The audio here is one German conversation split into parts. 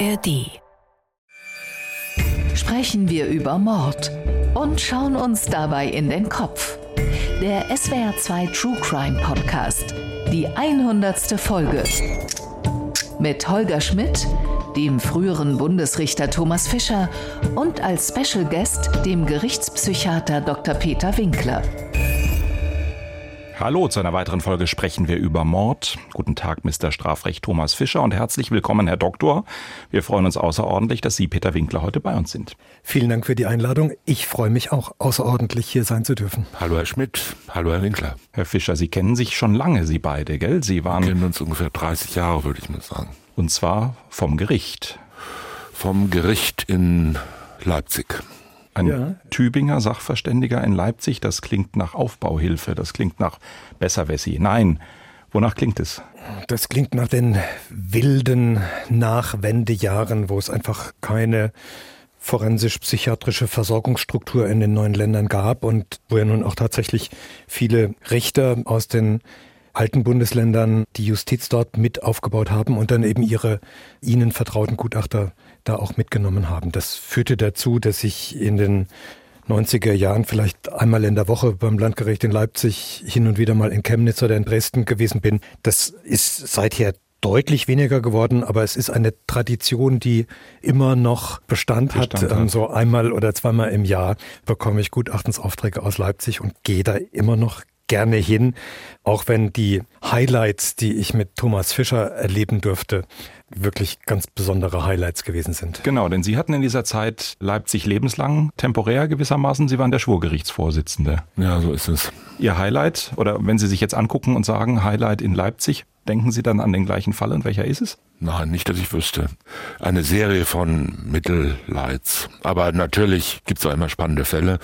ARD. Sprechen wir über Mord und schauen uns dabei in den Kopf. Der SWR2 True Crime Podcast. Die 100. Folge. Mit Holger Schmidt, dem früheren Bundesrichter Thomas Fischer und als Special Guest dem Gerichtspsychiater Dr. Peter Winkler. Hallo, zu einer weiteren Folge sprechen wir über Mord. Guten Tag, Mr. Strafrecht Thomas Fischer und herzlich willkommen, Herr Doktor. Wir freuen uns außerordentlich, dass Sie, Peter Winkler, heute bei uns sind. Vielen Dank für die Einladung. Ich freue mich auch außerordentlich, hier sein zu dürfen. Hallo, Herr Schmidt. Hallo, Herr Winkler. Herr Fischer, Sie kennen sich schon lange, Sie beide, gell? Sie waren. Wir kennen uns ungefähr 30 Jahre, würde ich mal sagen. Und zwar vom Gericht. Vom Gericht in Leipzig. Ein ja. Tübinger Sachverständiger in Leipzig, das klingt nach Aufbauhilfe, das klingt nach Besserwessi. Nein, wonach klingt es? Das klingt nach den wilden Nachwendejahren, wo es einfach keine forensisch-psychiatrische Versorgungsstruktur in den neuen Ländern gab und wo ja nun auch tatsächlich viele Richter aus den alten Bundesländern die Justiz dort mit aufgebaut haben und dann eben ihre ihnen vertrauten Gutachter da auch mitgenommen haben. Das führte dazu, dass ich in den 90er Jahren vielleicht einmal in der Woche beim Landgericht in Leipzig hin und wieder mal in Chemnitz oder in Dresden gewesen bin. Das ist seither deutlich weniger geworden, aber es ist eine Tradition, die immer noch Bestand, Bestand hat. hat. So einmal oder zweimal im Jahr bekomme ich Gutachtensaufträge aus Leipzig und gehe da immer noch gerne hin, auch wenn die Highlights, die ich mit Thomas Fischer erleben durfte, wirklich ganz besondere Highlights gewesen sind. Genau, denn Sie hatten in dieser Zeit Leipzig lebenslang, temporär gewissermaßen, Sie waren der Schwurgerichtsvorsitzende. Ja, so ist es. Ihr Highlight, oder wenn Sie sich jetzt angucken und sagen Highlight in Leipzig, denken Sie dann an den gleichen Fall und welcher ist es? Nein, nicht, dass ich wüsste. Eine Serie von Mittelleits. Aber natürlich gibt es auch immer spannende Fälle.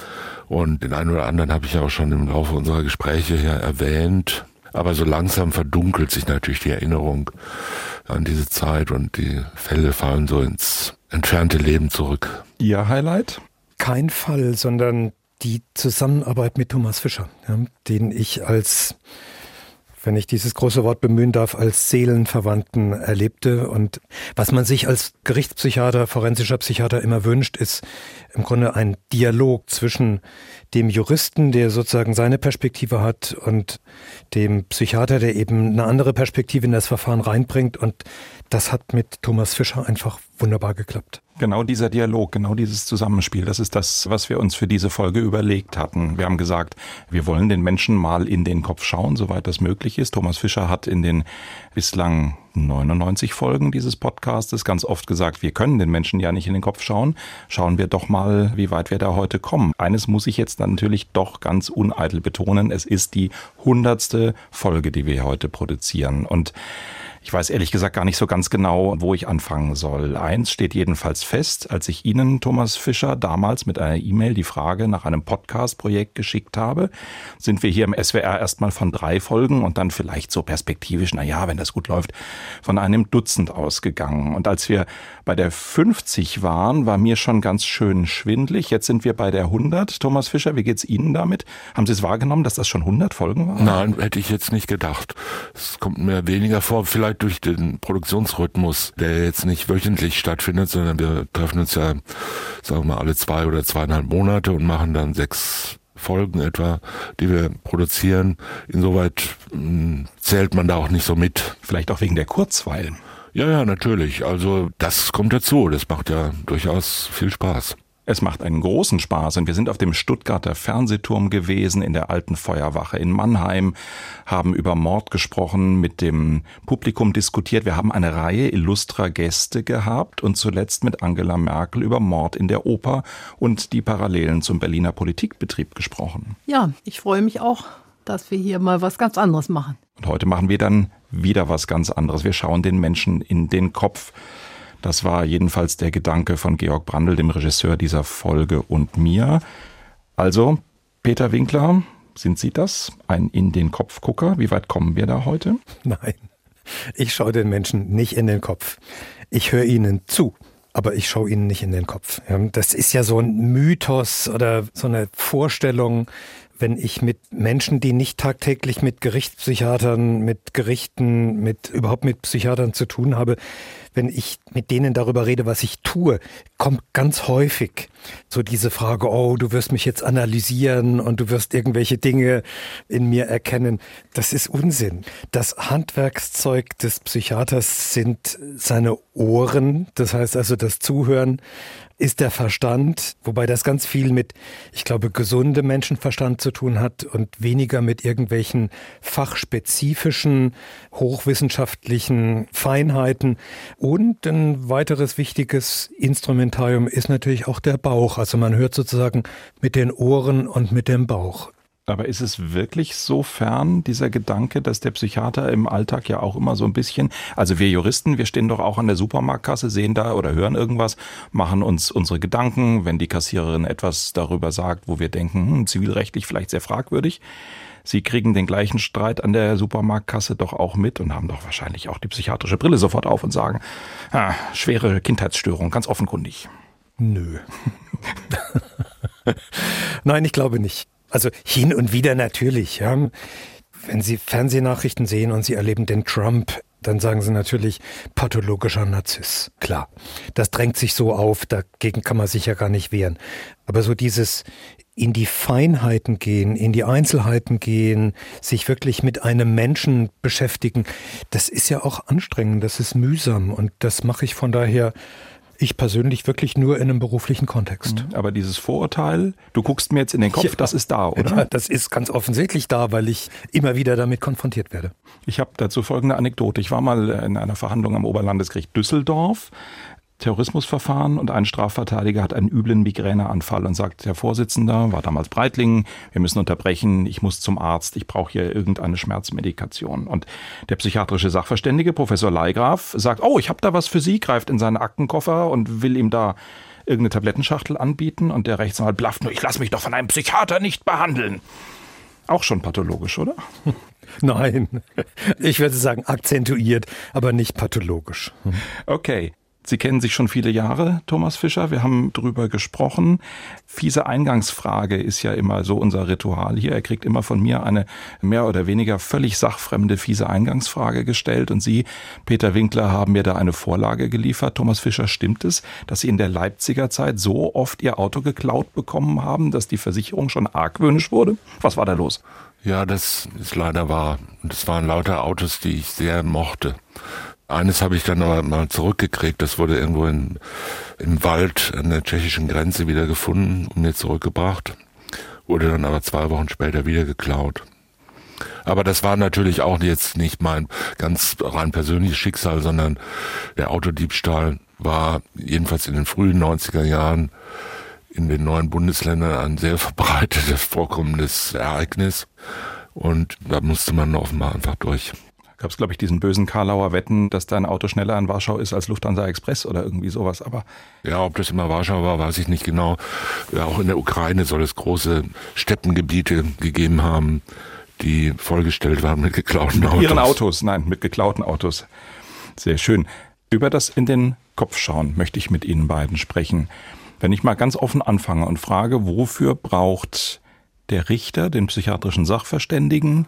Und den einen oder anderen habe ich ja auch schon im Laufe unserer Gespräche hier erwähnt. Aber so langsam verdunkelt sich natürlich die Erinnerung an diese Zeit und die Fälle fallen so ins entfernte Leben zurück. Ihr Highlight? Kein Fall, sondern die Zusammenarbeit mit Thomas Fischer, ja, den ich als wenn ich dieses große Wort bemühen darf, als Seelenverwandten erlebte. Und was man sich als Gerichtspsychiater, forensischer Psychiater immer wünscht, ist im Grunde ein Dialog zwischen dem Juristen, der sozusagen seine Perspektive hat, und dem Psychiater, der eben eine andere Perspektive in das Verfahren reinbringt. Und das hat mit Thomas Fischer einfach wunderbar geklappt. Genau dieser Dialog, genau dieses Zusammenspiel, das ist das, was wir uns für diese Folge überlegt hatten. Wir haben gesagt, wir wollen den Menschen mal in den Kopf schauen, soweit das möglich ist. Thomas Fischer hat in den bislang 99 Folgen dieses Podcastes ganz oft gesagt, wir können den Menschen ja nicht in den Kopf schauen. Schauen wir doch mal, wie weit wir da heute kommen. Eines muss ich jetzt natürlich doch ganz uneitel betonen. Es ist die hundertste Folge, die wir heute produzieren. Und ich weiß ehrlich gesagt gar nicht so ganz genau, wo ich anfangen soll. Eins steht jedenfalls fest, als ich Ihnen, Thomas Fischer, damals mit einer E-Mail die Frage nach einem Podcast-Projekt geschickt habe, sind wir hier im SWR erstmal von drei Folgen und dann vielleicht so perspektivisch, na ja, wenn das gut läuft, von einem Dutzend ausgegangen. Und als wir bei der 50 waren, war mir schon ganz schön schwindlig. Jetzt sind wir bei der 100. Thomas Fischer, wie geht's Ihnen damit? Haben Sie es wahrgenommen, dass das schon 100 Folgen waren? Nein, hätte ich jetzt nicht gedacht. Es kommt mir weniger vor, vielleicht durch den Produktionsrhythmus, der jetzt nicht wöchentlich stattfindet, sondern wir treffen uns ja, sagen wir mal, alle zwei oder zweieinhalb Monate und machen dann sechs Folgen etwa, die wir produzieren. Insoweit mh, hm, zählt man da auch nicht so mit. Vielleicht auch wegen der Kurzweil. Ja, ja, natürlich. Also das kommt dazu. Das macht ja durchaus viel Spaß. Es macht einen großen Spaß und wir sind auf dem Stuttgarter Fernsehturm gewesen, in der alten Feuerwache in Mannheim, haben über Mord gesprochen, mit dem Publikum diskutiert. Wir haben eine Reihe illustrer Gäste gehabt und zuletzt mit Angela Merkel über Mord in der Oper und die Parallelen zum Berliner Politikbetrieb gesprochen. Ja, ich freue mich auch, dass wir hier mal was ganz anderes machen. Und heute machen wir dann wieder was ganz anderes. Wir schauen den Menschen in den Kopf. Das war jedenfalls der Gedanke von Georg Brandl, dem Regisseur dieser Folge und mir. Also, Peter Winkler, sind Sie das? Ein in den Kopf Gucker? Wie weit kommen wir da heute? Nein, ich schaue den Menschen nicht in den Kopf. Ich höre ihnen zu aber ich schaue ihnen nicht in den Kopf. Das ist ja so ein Mythos oder so eine Vorstellung, wenn ich mit Menschen, die nicht tagtäglich mit Gerichtspsychiatern, mit Gerichten, mit überhaupt mit Psychiatern zu tun habe, wenn ich mit denen darüber rede, was ich tue, kommt ganz häufig so diese Frage, oh, du wirst mich jetzt analysieren und du wirst irgendwelche Dinge in mir erkennen. Das ist Unsinn. Das Handwerkszeug des Psychiaters sind seine Ohren, das heißt also das Zuhören, ist der Verstand, wobei das ganz viel mit, ich glaube, gesundem Menschenverstand zu tun hat und weniger mit irgendwelchen fachspezifischen, hochwissenschaftlichen Feinheiten. Und ein weiteres wichtiges Instrumentarium ist natürlich auch der Bauch. Also man hört sozusagen mit den Ohren und mit dem Bauch. Aber ist es wirklich so fern, dieser Gedanke, dass der Psychiater im Alltag ja auch immer so ein bisschen, also wir Juristen, wir stehen doch auch an der Supermarktkasse, sehen da oder hören irgendwas, machen uns unsere Gedanken, wenn die Kassiererin etwas darüber sagt, wo wir denken, hm, zivilrechtlich vielleicht sehr fragwürdig. Sie kriegen den gleichen Streit an der Supermarktkasse doch auch mit und haben doch wahrscheinlich auch die psychiatrische Brille sofort auf und sagen, ah, schwere Kindheitsstörung, ganz offenkundig. Nö. Nein, ich glaube nicht. Also hin und wieder natürlich. Ja. Wenn Sie Fernsehnachrichten sehen und Sie erleben den Trump, dann sagen Sie natürlich pathologischer Narziss. Klar, das drängt sich so auf, dagegen kann man sich ja gar nicht wehren. Aber so dieses in die Feinheiten gehen, in die Einzelheiten gehen, sich wirklich mit einem Menschen beschäftigen, das ist ja auch anstrengend, das ist mühsam und das mache ich von daher ich persönlich wirklich nur in einem beruflichen Kontext. Mhm. Aber dieses Vorurteil, du guckst mir jetzt in den Kopf, ja, das ist da, oder? Ja, das ist ganz offensichtlich da, weil ich immer wieder damit konfrontiert werde. Ich habe dazu folgende Anekdote. Ich war mal in einer Verhandlung am Oberlandesgericht Düsseldorf. Terrorismusverfahren und ein Strafverteidiger hat einen üblen Migräneanfall und sagt, Herr Vorsitzender, war damals Breitling, wir müssen unterbrechen, ich muss zum Arzt, ich brauche hier irgendeine Schmerzmedikation. Und der psychiatrische Sachverständige, Professor Leigraf, sagt, oh, ich habe da was für Sie, greift in seinen Aktenkoffer und will ihm da irgendeine Tablettenschachtel anbieten und der Rechtsanwalt blafft nur, ich lasse mich doch von einem Psychiater nicht behandeln. Auch schon pathologisch, oder? Nein, ich würde sagen akzentuiert, aber nicht pathologisch. Okay, Sie kennen sich schon viele Jahre, Thomas Fischer. Wir haben drüber gesprochen. Fiese Eingangsfrage ist ja immer so unser Ritual hier. Er kriegt immer von mir eine mehr oder weniger völlig sachfremde fiese Eingangsfrage gestellt. Und Sie, Peter Winkler, haben mir da eine Vorlage geliefert. Thomas Fischer, stimmt es, dass Sie in der Leipziger Zeit so oft Ihr Auto geklaut bekommen haben, dass die Versicherung schon argwöhnisch wurde? Was war da los? Ja, das ist leider wahr. Es waren lauter Autos, die ich sehr mochte. Eines habe ich dann aber mal zurückgekriegt. Das wurde irgendwo in, im Wald an der tschechischen Grenze wieder gefunden und mir zurückgebracht. Wurde dann aber zwei Wochen später wieder geklaut. Aber das war natürlich auch jetzt nicht mein ganz rein persönliches Schicksal, sondern der Autodiebstahl war jedenfalls in den frühen 90er Jahren in den neuen Bundesländern ein sehr verbreitetes vorkommendes Ereignis. Und da musste man offenbar einfach durch gab es, glaube ich, diesen bösen Karlauer Wetten, dass dein Auto schneller in Warschau ist als Lufthansa Express oder irgendwie sowas. Aber ja, ob das immer Warschau war, weiß ich nicht genau. Ja, auch in der Ukraine soll es große Steppengebiete gegeben haben, die vollgestellt waren mit geklauten Autos. Ihren Autos, nein, mit geklauten Autos. Sehr schön. Über das in den Kopf schauen möchte ich mit Ihnen beiden sprechen. Wenn ich mal ganz offen anfange und frage, wofür braucht der Richter den psychiatrischen Sachverständigen,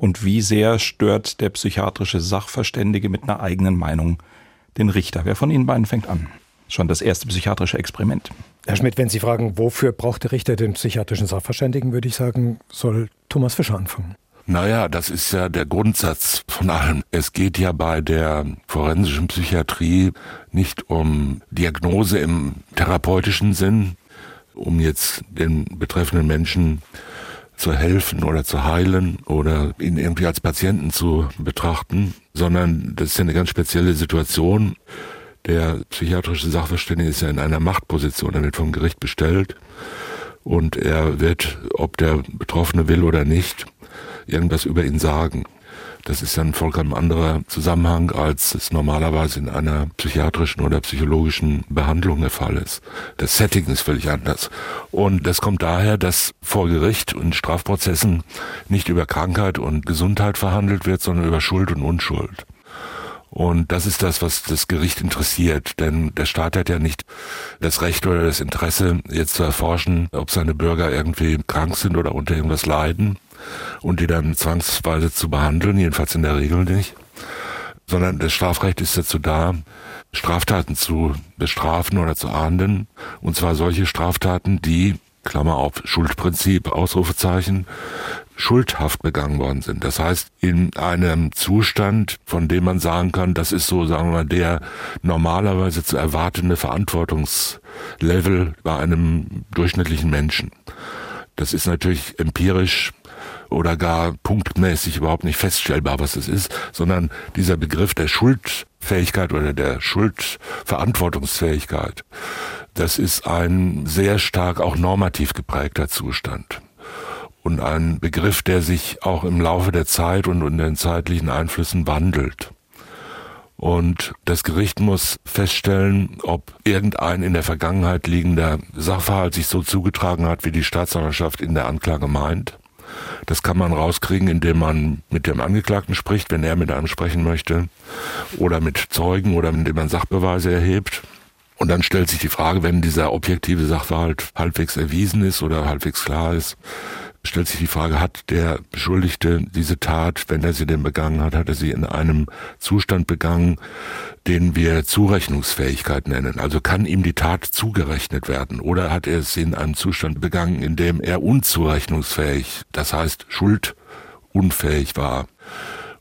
und wie sehr stört der psychiatrische Sachverständige mit einer eigenen Meinung den Richter? Wer von Ihnen beiden fängt an? Schon das erste psychiatrische Experiment. Herr Schmidt, wenn Sie fragen, wofür braucht der Richter den psychiatrischen Sachverständigen, würde ich sagen, soll Thomas Fischer anfangen. Naja, das ist ja der Grundsatz von allem. Es geht ja bei der forensischen Psychiatrie nicht um Diagnose im therapeutischen Sinn, um jetzt den betreffenden Menschen zu helfen oder zu heilen oder ihn irgendwie als Patienten zu betrachten, sondern das ist ja eine ganz spezielle Situation. Der psychiatrische Sachverständige ist ja in einer Machtposition, er wird vom Gericht bestellt und er wird, ob der Betroffene will oder nicht, irgendwas über ihn sagen. Das ist ein vollkommen anderer Zusammenhang, als es normalerweise in einer psychiatrischen oder psychologischen Behandlung der Fall ist. Das Setting ist völlig anders. Und das kommt daher, dass vor Gericht und Strafprozessen nicht über Krankheit und Gesundheit verhandelt wird, sondern über Schuld und Unschuld. Und das ist das, was das Gericht interessiert. Denn der Staat hat ja nicht das Recht oder das Interesse, jetzt zu erforschen, ob seine Bürger irgendwie krank sind oder unter irgendwas leiden und die dann zwangsweise zu behandeln, jedenfalls in der Regel nicht. Sondern das Strafrecht ist dazu da, Straftaten zu bestrafen oder zu ahnden. Und zwar solche Straftaten, die Klammer auf Schuldprinzip, Ausrufezeichen, schuldhaft begangen worden sind. Das heißt, in einem Zustand, von dem man sagen kann, das ist so, sagen wir mal, der normalerweise zu erwartende Verantwortungslevel bei einem durchschnittlichen Menschen. Das ist natürlich empirisch oder gar punktmäßig überhaupt nicht feststellbar, was es ist, sondern dieser Begriff der Schuldfähigkeit oder der Schuldverantwortungsfähigkeit, das ist ein sehr stark auch normativ geprägter Zustand und ein Begriff, der sich auch im Laufe der Zeit und in den zeitlichen Einflüssen wandelt. Und das Gericht muss feststellen, ob irgendein in der Vergangenheit liegender Sachverhalt sich so zugetragen hat, wie die Staatsanwaltschaft in der Anklage meint. Das kann man rauskriegen, indem man mit dem Angeklagten spricht, wenn er mit einem sprechen möchte, oder mit Zeugen oder indem man Sachbeweise erhebt. Und dann stellt sich die Frage, wenn dieser objektive Sachverhalt halbwegs erwiesen ist oder halbwegs klar ist, stellt sich die Frage, hat der Beschuldigte diese Tat, wenn er sie denn begangen hat, hat er sie in einem Zustand begangen, den wir Zurechnungsfähigkeit nennen. Also kann ihm die Tat zugerechnet werden oder hat er sie in einem Zustand begangen, in dem er unzurechnungsfähig, das heißt schuldunfähig war.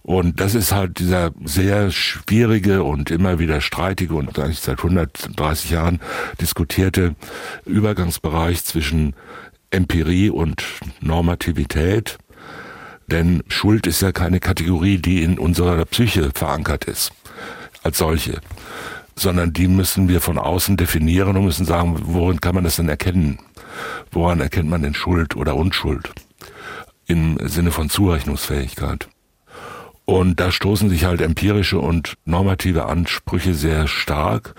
Und das ist halt dieser sehr schwierige und immer wieder streitige und eigentlich seit 130 Jahren diskutierte Übergangsbereich zwischen Empirie und Normativität. Denn Schuld ist ja keine Kategorie, die in unserer Psyche verankert ist, als solche, sondern die müssen wir von außen definieren und müssen sagen, worin kann man das denn erkennen? Woran erkennt man denn Schuld oder Unschuld? Im Sinne von Zurechnungsfähigkeit. Und da stoßen sich halt empirische und normative Ansprüche sehr stark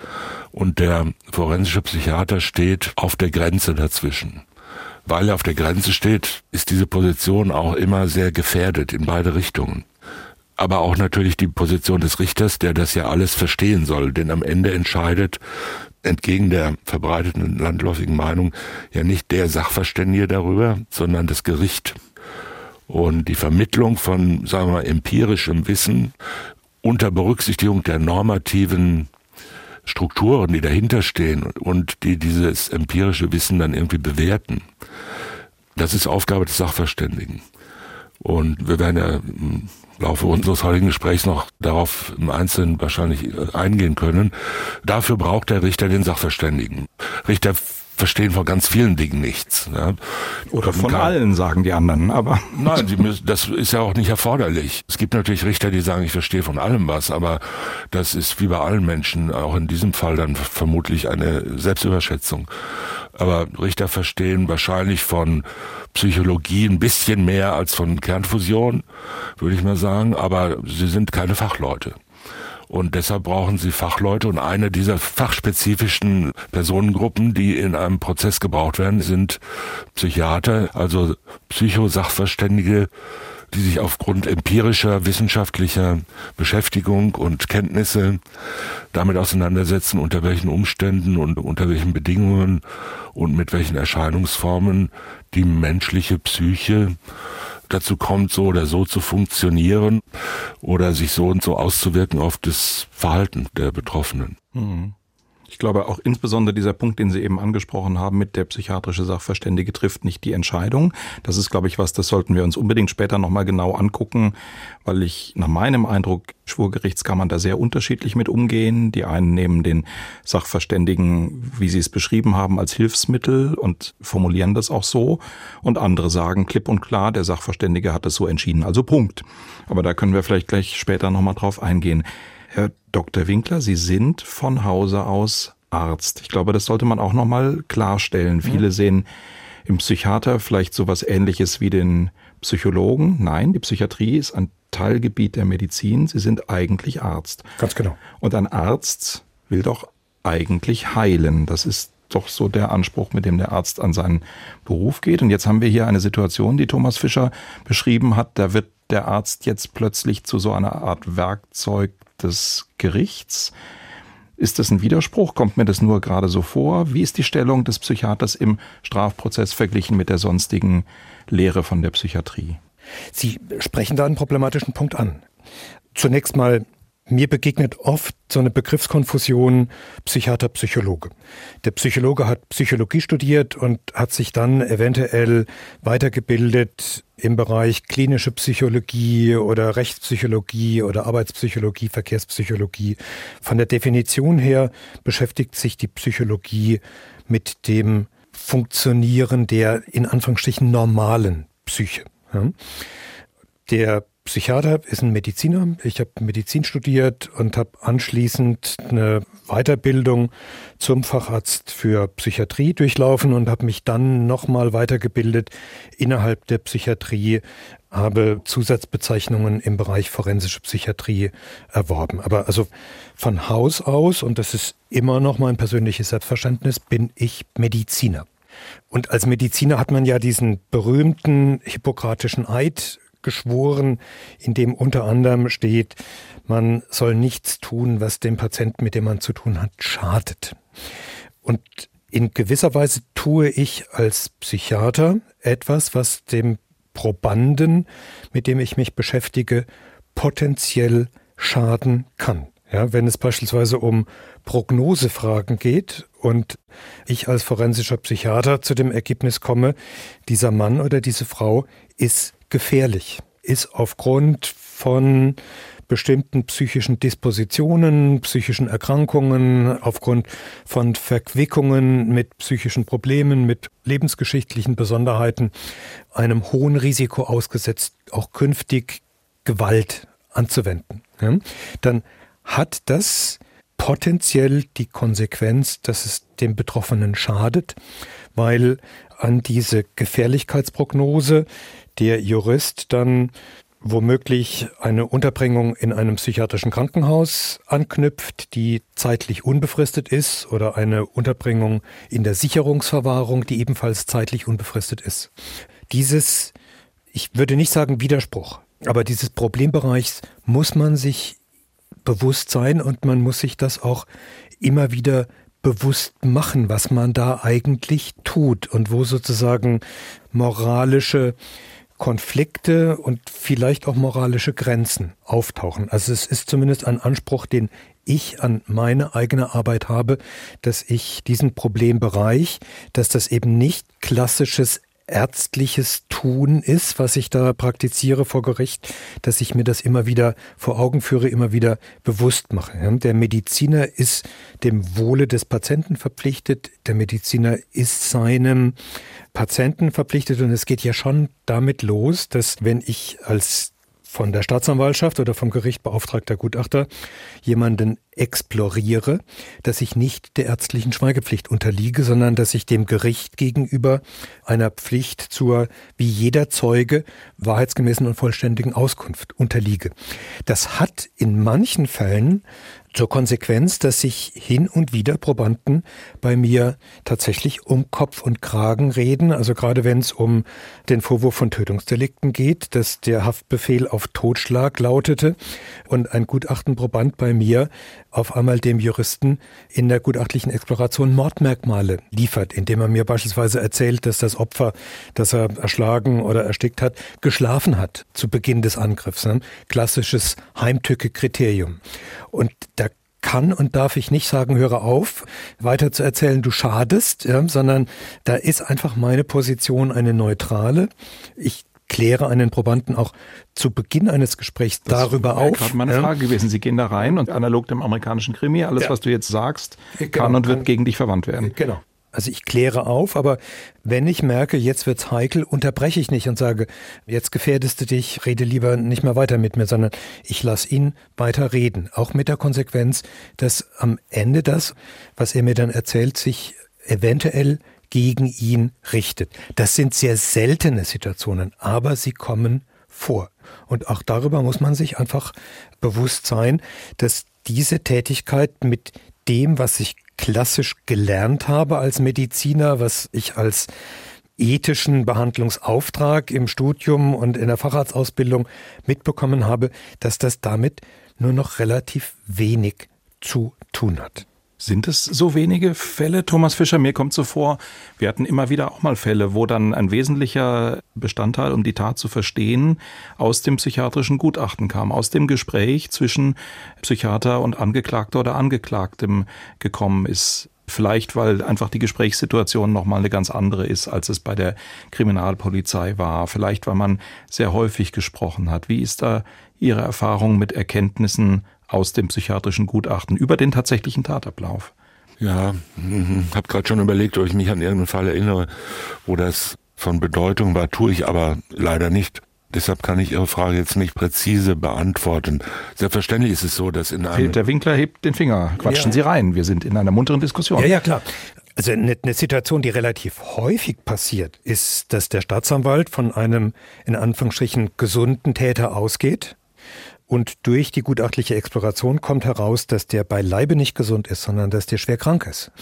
und der forensische Psychiater steht auf der Grenze dazwischen weil er auf der Grenze steht, ist diese Position auch immer sehr gefährdet in beide Richtungen. Aber auch natürlich die Position des Richters, der das ja alles verstehen soll, denn am Ende entscheidet, entgegen der verbreiteten landläufigen Meinung, ja nicht der Sachverständige darüber, sondern das Gericht. Und die Vermittlung von, sagen wir mal, empirischem Wissen unter Berücksichtigung der normativen Strukturen, die dahinter stehen und die dieses empirische Wissen dann irgendwie bewerten. Das ist Aufgabe des Sachverständigen. Und wir werden ja im Laufe unseres heutigen Gesprächs noch darauf im Einzelnen wahrscheinlich äh, eingehen können. Dafür braucht der Richter den Sachverständigen. Richter verstehen von ganz vielen Dingen nichts. Ja. Oder von Kann, allen, sagen die anderen, aber. Nein, müssen, das ist ja auch nicht erforderlich. Es gibt natürlich Richter, die sagen, ich verstehe von allem was, aber das ist wie bei allen Menschen, auch in diesem Fall dann vermutlich eine Selbstüberschätzung. Aber Richter verstehen wahrscheinlich von Psychologie ein bisschen mehr als von Kernfusion, würde ich mal sagen, aber sie sind keine Fachleute. Und deshalb brauchen sie Fachleute und eine dieser fachspezifischen Personengruppen, die in einem Prozess gebraucht werden, sind Psychiater, also Psychosachverständige, die sich aufgrund empirischer wissenschaftlicher Beschäftigung und Kenntnisse damit auseinandersetzen, unter welchen Umständen und unter welchen Bedingungen und mit welchen Erscheinungsformen die menschliche Psyche dazu kommt, so oder so zu funktionieren oder sich so und so auszuwirken auf das Verhalten der Betroffenen. Mhm. Ich glaube auch insbesondere dieser Punkt, den Sie eben angesprochen haben, mit der psychiatrische Sachverständige trifft nicht die Entscheidung. Das ist, glaube ich, was, das sollten wir uns unbedingt später nochmal genau angucken, weil ich nach meinem Eindruck Schwurgerichtskammern da sehr unterschiedlich mit umgehen. Die einen nehmen den Sachverständigen, wie Sie es beschrieben haben, als Hilfsmittel und formulieren das auch so. Und andere sagen klipp und klar, der Sachverständige hat es so entschieden, also Punkt. Aber da können wir vielleicht gleich später nochmal drauf eingehen. Herr Dr. Winkler, Sie sind von Hause aus Arzt. Ich glaube, das sollte man auch nochmal klarstellen. Viele ja. sehen im Psychiater vielleicht sowas ähnliches wie den Psychologen. Nein, die Psychiatrie ist ein Teilgebiet der Medizin. Sie sind eigentlich Arzt. Ganz genau. Und ein Arzt will doch eigentlich heilen. Das ist doch so der Anspruch, mit dem der Arzt an seinen Beruf geht. Und jetzt haben wir hier eine Situation, die Thomas Fischer beschrieben hat. Da wird der Arzt jetzt plötzlich zu so einer Art Werkzeug des Gerichts? Ist das ein Widerspruch? Kommt mir das nur gerade so vor? Wie ist die Stellung des Psychiaters im Strafprozess verglichen mit der sonstigen Lehre von der Psychiatrie? Sie sprechen da einen problematischen Punkt an. Zunächst mal mir begegnet oft so eine Begriffskonfusion Psychiater-Psychologe. Der Psychologe hat Psychologie studiert und hat sich dann eventuell weitergebildet im Bereich klinische Psychologie oder Rechtspsychologie oder Arbeitspsychologie, Verkehrspsychologie. Von der Definition her beschäftigt sich die Psychologie mit dem Funktionieren der in Anführungsstrichen normalen Psyche. Der Psychiater ist ein Mediziner. Ich habe Medizin studiert und habe anschließend eine Weiterbildung zum Facharzt für Psychiatrie durchlaufen und habe mich dann nochmal weitergebildet innerhalb der Psychiatrie, habe Zusatzbezeichnungen im Bereich forensische Psychiatrie erworben. Aber also von Haus aus, und das ist immer noch mein persönliches Selbstverständnis, bin ich Mediziner. Und als Mediziner hat man ja diesen berühmten hippokratischen Eid geschworen, in dem unter anderem steht, man soll nichts tun, was dem Patienten, mit dem man zu tun hat, schadet. Und in gewisser Weise tue ich als Psychiater etwas, was dem Probanden, mit dem ich mich beschäftige, potenziell schaden kann. Ja, wenn es beispielsweise um Prognosefragen geht und ich als forensischer Psychiater zu dem Ergebnis komme, dieser Mann oder diese Frau ist gefährlich, ist aufgrund von bestimmten psychischen Dispositionen, psychischen Erkrankungen, aufgrund von Verquickungen mit psychischen Problemen, mit lebensgeschichtlichen Besonderheiten einem hohen Risiko ausgesetzt, auch künftig Gewalt anzuwenden. Dann hat das potenziell die Konsequenz, dass es dem Betroffenen schadet, weil an diese Gefährlichkeitsprognose der Jurist dann womöglich eine Unterbringung in einem psychiatrischen Krankenhaus anknüpft, die zeitlich unbefristet ist, oder eine Unterbringung in der Sicherungsverwahrung, die ebenfalls zeitlich unbefristet ist. Dieses, ich würde nicht sagen Widerspruch, aber dieses Problembereichs muss man sich bewusst sein und man muss sich das auch immer wieder bewusst machen, was man da eigentlich tut und wo sozusagen moralische Konflikte und vielleicht auch moralische Grenzen auftauchen. Also es ist zumindest ein Anspruch, den ich an meine eigene Arbeit habe, dass ich diesen Problembereich, dass das eben nicht klassisches ärztliches Tun ist, was ich da praktiziere vor Gericht, dass ich mir das immer wieder vor Augen führe, immer wieder bewusst mache. Der Mediziner ist dem Wohle des Patienten verpflichtet, der Mediziner ist seinem Patienten verpflichtet und es geht ja schon damit los, dass wenn ich als von der Staatsanwaltschaft oder vom Gericht beauftragter Gutachter jemanden exploriere, dass ich nicht der ärztlichen Schweigepflicht unterliege, sondern dass ich dem Gericht gegenüber einer Pflicht zur, wie jeder Zeuge, wahrheitsgemäßen und vollständigen Auskunft unterliege. Das hat in manchen Fällen zur Konsequenz, dass sich hin und wieder Probanden bei mir tatsächlich um Kopf und Kragen reden. Also gerade wenn es um den Vorwurf von Tötungsdelikten geht, dass der Haftbefehl auf Totschlag lautete und ein Gutachtenproband bei mir auf einmal dem Juristen in der gutachtlichen Exploration Mordmerkmale liefert, indem er mir beispielsweise erzählt, dass das Opfer, das er erschlagen oder erstickt hat, geschlafen hat zu Beginn des Angriffs. Ne? Klassisches Heimtücke-Kriterium. Und da kann und darf ich nicht sagen, höre auf, weiter zu erzählen, du schadest, ja, sondern da ist einfach meine Position eine neutrale. Ich kläre einen Probanden auch zu Beginn eines Gesprächs das darüber auf. Das gerade meine ja. Frage gewesen. Sie gehen da rein und analog dem amerikanischen Krimi, alles, ja. was du jetzt sagst, genau, kann und wird gegen dich verwandt werden. Genau. Also ich kläre auf, aber wenn ich merke, jetzt wird's heikel, unterbreche ich nicht und sage, jetzt gefährdest du dich, rede lieber nicht mehr weiter mit mir, sondern ich lasse ihn weiter reden. Auch mit der Konsequenz, dass am Ende das, was er mir dann erzählt, sich eventuell gegen ihn richtet. Das sind sehr seltene Situationen, aber sie kommen vor. Und auch darüber muss man sich einfach bewusst sein, dass diese Tätigkeit mit dem, was ich klassisch gelernt habe als Mediziner, was ich als ethischen Behandlungsauftrag im Studium und in der Facharztausbildung mitbekommen habe, dass das damit nur noch relativ wenig zu tun hat. Sind es so wenige Fälle, Thomas Fischer? Mir kommt so vor, wir hatten immer wieder auch mal Fälle, wo dann ein wesentlicher Bestandteil, um die Tat zu verstehen, aus dem psychiatrischen Gutachten kam, aus dem Gespräch zwischen Psychiater und Angeklagter oder Angeklagtem gekommen ist. Vielleicht, weil einfach die Gesprächssituation nochmal eine ganz andere ist, als es bei der Kriminalpolizei war. Vielleicht, weil man sehr häufig gesprochen hat. Wie ist da Ihre Erfahrung mit Erkenntnissen aus dem psychiatrischen Gutachten über den tatsächlichen Tatablauf. Ja, mhm. habe gerade schon überlegt, ob ich mich an irgendeinen Fall erinnere, wo das von Bedeutung war, tue ich aber leider nicht. Deshalb kann ich Ihre Frage jetzt nicht präzise beantworten. Selbstverständlich ist es so, dass in einem... Der Winkler hebt den Finger. Quatschen ja. Sie rein. Wir sind in einer munteren Diskussion. Ja, ja, klar. Also eine, eine Situation, die relativ häufig passiert, ist, dass der Staatsanwalt von einem in Anführungsstrichen gesunden Täter ausgeht und durch die gutachtliche Exploration kommt heraus, dass der beileibe nicht gesund ist, sondern dass der schwer krank ist.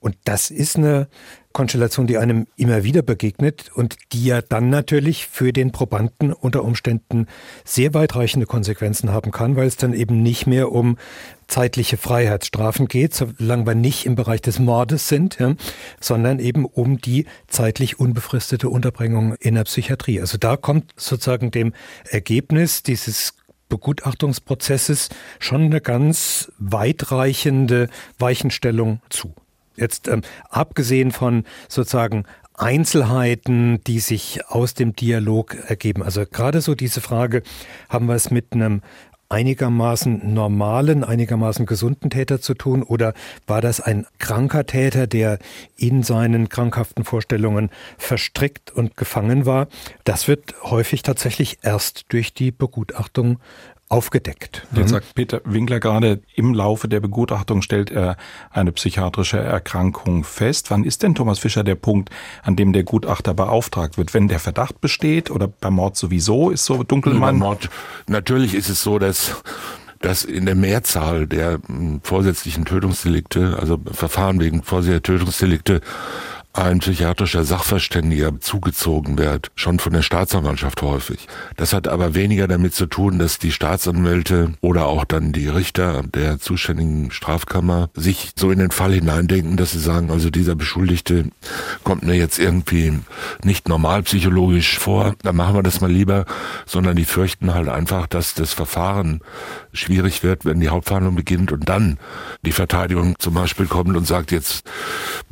Und das ist eine Konstellation, die einem immer wieder begegnet und die ja dann natürlich für den Probanden unter Umständen sehr weitreichende Konsequenzen haben kann, weil es dann eben nicht mehr um zeitliche Freiheitsstrafen geht, solange wir nicht im Bereich des Mordes sind, ja, sondern eben um die zeitlich unbefristete Unterbringung in der Psychiatrie. Also da kommt sozusagen dem Ergebnis dieses Begutachtungsprozesses schon eine ganz weitreichende Weichenstellung zu. Jetzt ähm, abgesehen von sozusagen Einzelheiten, die sich aus dem Dialog ergeben. Also gerade so diese Frage, haben wir es mit einem einigermaßen normalen, einigermaßen gesunden Täter zu tun oder war das ein kranker Täter, der in seinen krankhaften Vorstellungen verstrickt und gefangen war? Das wird häufig tatsächlich erst durch die Begutachtung aufgedeckt. Jetzt mhm. sagt Peter Winkler gerade, im Laufe der Begutachtung stellt er eine psychiatrische Erkrankung fest. Wann ist denn Thomas Fischer der Punkt, an dem der Gutachter beauftragt wird? Wenn der Verdacht besteht oder beim Mord sowieso ist so Dunkelmann? Beim Mord, natürlich ist es so, dass dass in der Mehrzahl der hm, vorsätzlichen Tötungsdelikte, also Verfahren wegen vorsätzlicher Tötungsdelikte, ein psychiatrischer Sachverständiger zugezogen wird, schon von der Staatsanwaltschaft häufig. Das hat aber weniger damit zu tun, dass die Staatsanwälte oder auch dann die Richter der zuständigen Strafkammer sich so in den Fall hineindenken, dass sie sagen, also dieser Beschuldigte kommt mir jetzt irgendwie nicht normal psychologisch vor, dann machen wir das mal lieber, sondern die fürchten halt einfach, dass das Verfahren schwierig wird, wenn die Hauptverhandlung beginnt und dann die Verteidigung zum Beispiel kommt und sagt, jetzt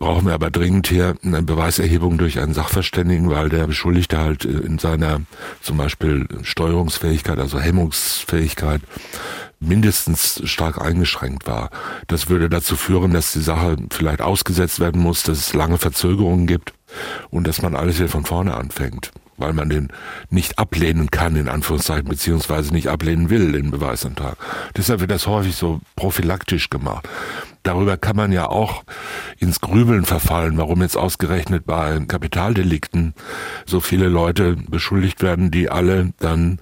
brauchen wir aber dringend hier eine Beweiserhebung durch einen Sachverständigen, weil der Beschuldigte halt äh, in seiner zum Beispiel Steuerungsfähigkeit, also Hemmungsfähigkeit mindestens stark eingeschränkt war. Das würde dazu führen, dass die Sache vielleicht ausgesetzt werden muss, dass es lange Verzögerungen gibt und dass man alles wieder von vorne anfängt weil man den nicht ablehnen kann, in Anführungszeichen, beziehungsweise nicht ablehnen will, den Beweisantrag. Deshalb wird das häufig so prophylaktisch gemacht. Darüber kann man ja auch ins Grübeln verfallen, warum jetzt ausgerechnet bei Kapitaldelikten so viele Leute beschuldigt werden, die alle dann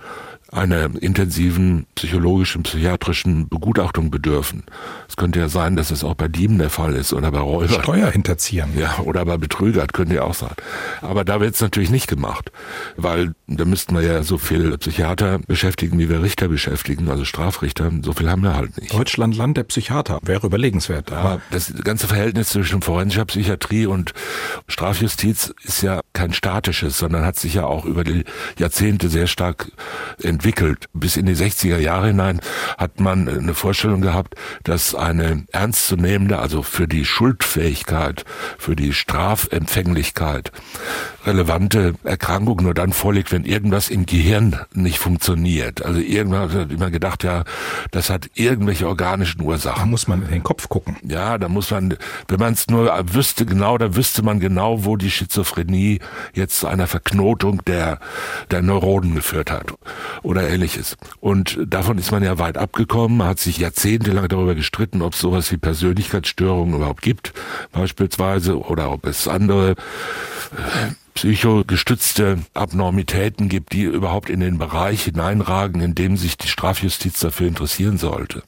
einer intensiven psychologischen, psychiatrischen Begutachtung bedürfen. Es könnte ja sein, dass es auch bei Dieben der Fall ist oder bei Räubern. Steuer hinterziehen. Ja, oder bei Betrügern, könnte ja auch sein. Aber da wird es natürlich nicht gemacht, weil da müssten wir ja so viel Psychiater beschäftigen, wie wir Richter beschäftigen, also Strafrichter. So viel haben wir halt nicht. Deutschland, Land der Psychiater, wäre überlegenswert. Aber das ganze Verhältnis zwischen forensischer Psychiatrie und Strafjustiz ist ja kein statisches, sondern hat sich ja auch über die Jahrzehnte sehr stark entwickelt. Bis in die 60er Jahre hinein hat man eine Vorstellung gehabt, dass eine ernstzunehmende, also für die Schuldfähigkeit, für die Strafempfänglichkeit relevante Erkrankung nur dann vorliegt, wenn irgendwas im Gehirn nicht funktioniert. Also irgendwann hat immer gedacht, ja, das hat irgendwelche organischen Ursachen. Da muss man in den Kopf gucken. Ja, da muss man, wenn man es nur wüsste genau, da wüsste man genau, wo die Schizophrenie jetzt zu einer Verknotung der, der Neuronen geführt hat oder ähnliches. Und davon ist man ja weit abgekommen. Man hat sich jahrzehntelang darüber gestritten, ob es sowas wie Persönlichkeitsstörungen überhaupt gibt, beispielsweise, oder ob es andere psychogestützte Abnormitäten gibt, die überhaupt in den Bereich hineinragen, in dem sich die Strafjustiz dafür interessieren sollte.